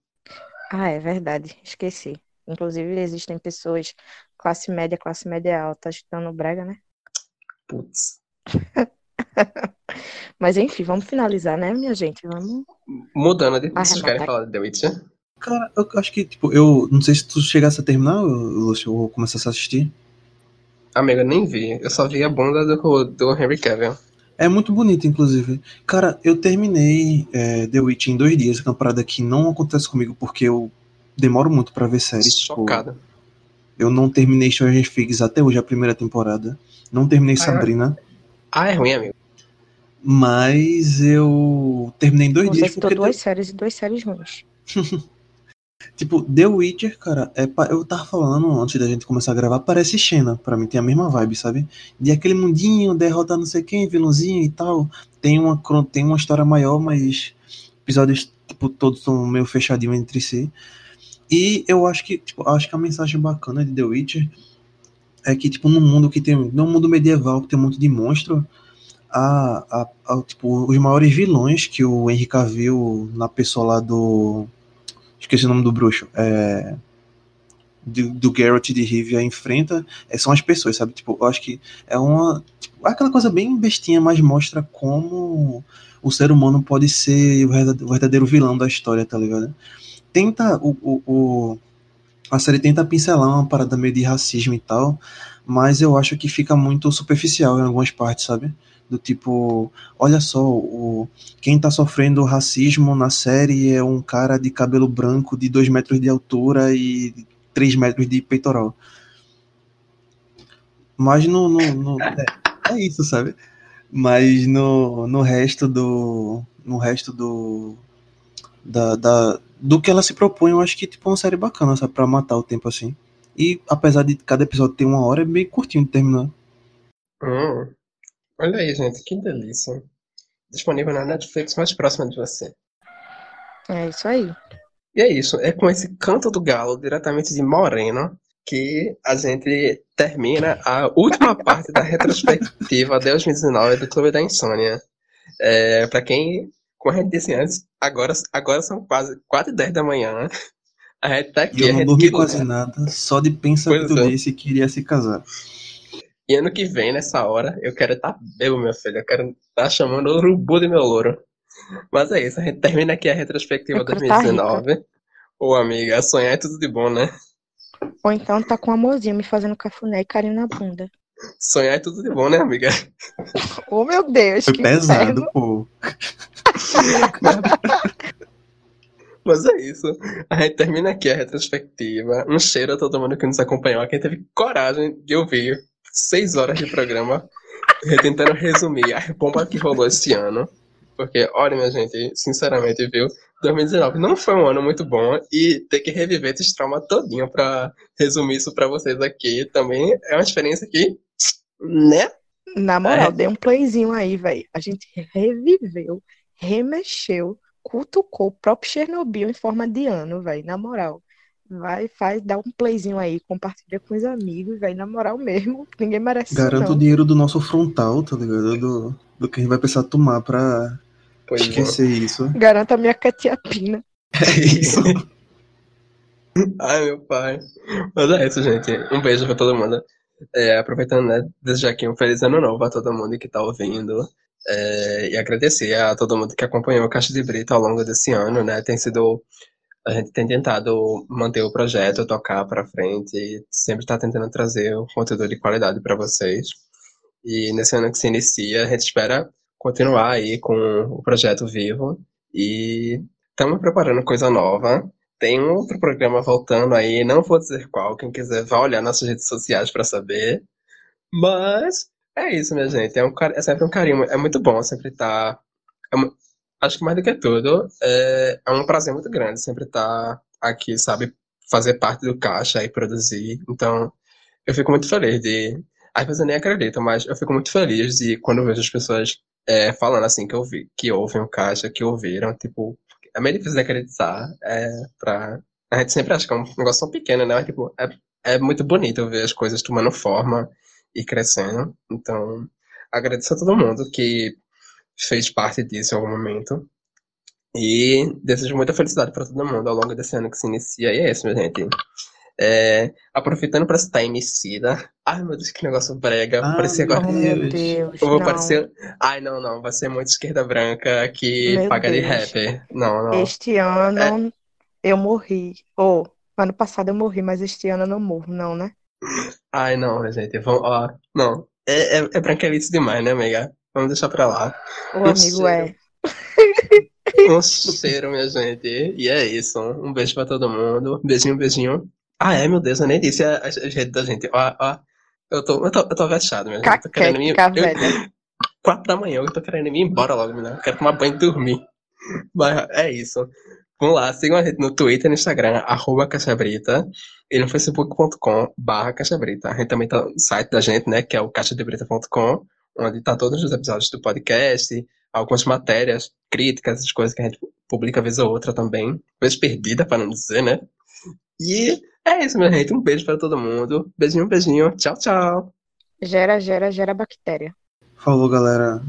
Ah, é verdade, esqueci. Inclusive, existem pessoas classe média, classe média alta, estudando brega, né? Putz. Mas enfim, vamos finalizar, né, minha gente? Vamos. Mudando de. Ah, Vocês querem falar de The Witcher? Cara, eu acho que, tipo, eu não sei se tu chegasse a terminar, Lúcio, ou começasse a assistir. Amiga, eu nem vi. Eu só vi a bunda do, do Henry Cavill. É muito bonito, inclusive. Cara, eu terminei é, The Witch em dois dias, parada que não acontece comigo porque eu demoro muito pra ver série. Tipo, Chocado. eu não terminei Stranger Things até hoje, a primeira temporada. Não terminei Ah, é? Sabrina, Ah, é ruim, amigo. mas eu terminei em dois Você dias citou porque, duas séries e duas séries ruins. tipo, The Witcher, cara, é, pa- eu tava falando antes da gente começar a gravar, parece Xena, pra mim tem a mesma vibe, sabe? De aquele mundinho, derrota não sei quem, vilãozinho e tal. Tem uma, tem uma história maior, mas episódios, tipo, todos são meio fechadinhos entre si. E eu acho que, tipo, acho que a mensagem bacana de The Witcher é que, tipo, num mundo que tem. Num mundo medieval que tem um monte de monstro, a, a, a, tipo, os maiores vilões que o Henry Cavill na pessoa lá do. Esqueci o nome do bruxo. É, do, do de Rivia enfrenta é, são as pessoas, sabe? Tipo, eu acho que é uma. Tipo, é aquela coisa bem bestinha, mas mostra como o ser humano pode ser o verdadeiro vilão da história, tá ligado? tenta. O, o, o, a série tenta pincelar uma parada meio de racismo e tal, mas eu acho que fica muito superficial em algumas partes, sabe? Do tipo, olha só, o, quem tá sofrendo racismo na série é um cara de cabelo branco de 2 metros de altura e 3 metros de peitoral. Mas no. no, no é, é, isso, sabe? Mas no, no resto do. No resto do. Da, da, do que ela se propõe, eu acho que tipo, é uma série bacana, sabe? Pra matar o tempo assim. E apesar de cada episódio ter uma hora, é bem curtinho de terminar. Hum, olha aí, gente, que delícia. Disponível na Netflix mais próxima de você. É isso aí. E é isso, é com esse canto do galo, diretamente de Moreno, que a gente termina a última parte da retrospectiva de 2019 do Clube da Insônia. É, para quem, como a gente disse antes, agora, agora são quase 4 e 10 da manhã. A gente tá aqui. Eu não dormi quase nada, só de pensar pois que tu é. disse que queria se casar. E ano que vem, nessa hora, eu quero estar tá bebo, meu filho. Eu quero estar tá chamando o urubu de meu louro. Mas é isso, a gente termina aqui a retrospectiva 2019. Tá Ô, amiga, sonhar é tudo de bom, né? Ou então tá com um amorzinho me fazendo cafuné e carinho na bunda. Sonhar é tudo de bom, né, amiga? oh, meu Deus. Foi pesado, inferno. pô. Mas é isso. A gente termina aqui a retrospectiva. Um cheiro a todo mundo que nos acompanhou. Quem teve coragem de ouvir seis horas de programa tentando resumir a bomba que rolou esse ano. Porque, olha, minha gente, sinceramente, viu? 2019 não foi um ano muito bom e ter que reviver esse trauma todinho pra resumir isso pra vocês aqui também é uma experiência que, né? Na moral, é. dê um playzinho aí, velho. A gente reviveu, remexeu, cutucou o próprio Chernobyl em forma de ano, velho. Na moral. Vai, faz, dá um playzinho aí, compartilha com os amigos, velho. Na moral mesmo, ninguém merece Garanta o dinheiro do nosso frontal, tá ligado? Do, do que a gente vai precisar tomar pra Pois Esquecer isso. Garanta a minha catiapina. É isso. Ai, meu pai. Mas é isso, gente. Um beijo pra todo mundo. É, aproveitando, né, desde aqui um feliz ano novo a todo mundo que tá ouvindo. É, e agradecer a todo mundo que acompanhou o Caixa de Brito ao longo desse ano, né? Tem sido. A gente tem tentado manter o projeto, tocar para frente, e sempre está tentando trazer um conteúdo de qualidade para vocês. E nesse ano que se inicia, a gente espera continuar aí com o projeto vivo e estamos preparando coisa nova. Tem outro programa voltando aí, não vou dizer qual, quem quiser vai olhar nossas redes sociais para saber. Mas é isso, minha gente. É, um, é sempre um carinho, é muito bom sempre estar. Tá, é, acho que mais do que tudo, é, é um prazer muito grande sempre estar tá aqui, sabe, fazer parte do caixa e produzir. Então, eu fico muito feliz de. Às vezes eu nem acredito, mas eu fico muito feliz de quando eu vejo as pessoas é, falando assim que eu vi, que ouvem o caixa, que ouviram, tipo, é meio difícil de acreditar. É, pra... A gente sempre acha que é um negócio tão pequeno, né? Mas, tipo, é, é muito bonito ver as coisas tomando forma e crescendo. Então, agradeço a todo mundo que fez parte disso em algum momento. E desejo muita felicidade para todo mundo ao longo desse ano que se inicia. E é isso, minha gente. É, aproveitando para citar Emicida. Ai, meu Deus, que negócio brega. Ai, parecer agora. Meu Deus. Eu vou não. parecer. Ai, não, não. Vai ser muito esquerda branca que Meu paga de Deus. rapper. Não, não. Este ano eu morri. Ou, ano passado eu morri, mas este ano eu não morro, não, né? Ai, não, gente. Vamos, ó. Não. É, é, é branquelice demais, né, amiga? Vamos deixar pra lá. O Um amigo cheiro. é. Um cheiro, minha gente. E é isso. Um beijo pra todo mundo. Beijinho, beijinho. Ah, é, meu Deus, eu nem disse as redes da gente. Ó, ó. Eu tô, eu tô, eu tô vexado, minha gente. Tô querendo me. Eu- quatro da manhã, eu tô querendo ir embora logo, menina. Eu quero tomar banho e dormir. Mas é isso. Vamos lá, sigam a gente no Twitter e no Instagram, arroba caixabrita, e no facebook.com barra caixabrita. A gente também tá no site da gente, né, que é o caixadebrita.com, onde tá todos os episódios do podcast, algumas matérias, críticas, essas coisas que a gente publica vez ou outra também. Vez perdida, para não dizer, né? E é isso, minha gente. Um beijo para todo mundo. Beijinho, beijinho. Tchau, tchau. Gera, gera, gera bactéria. Falou, galera.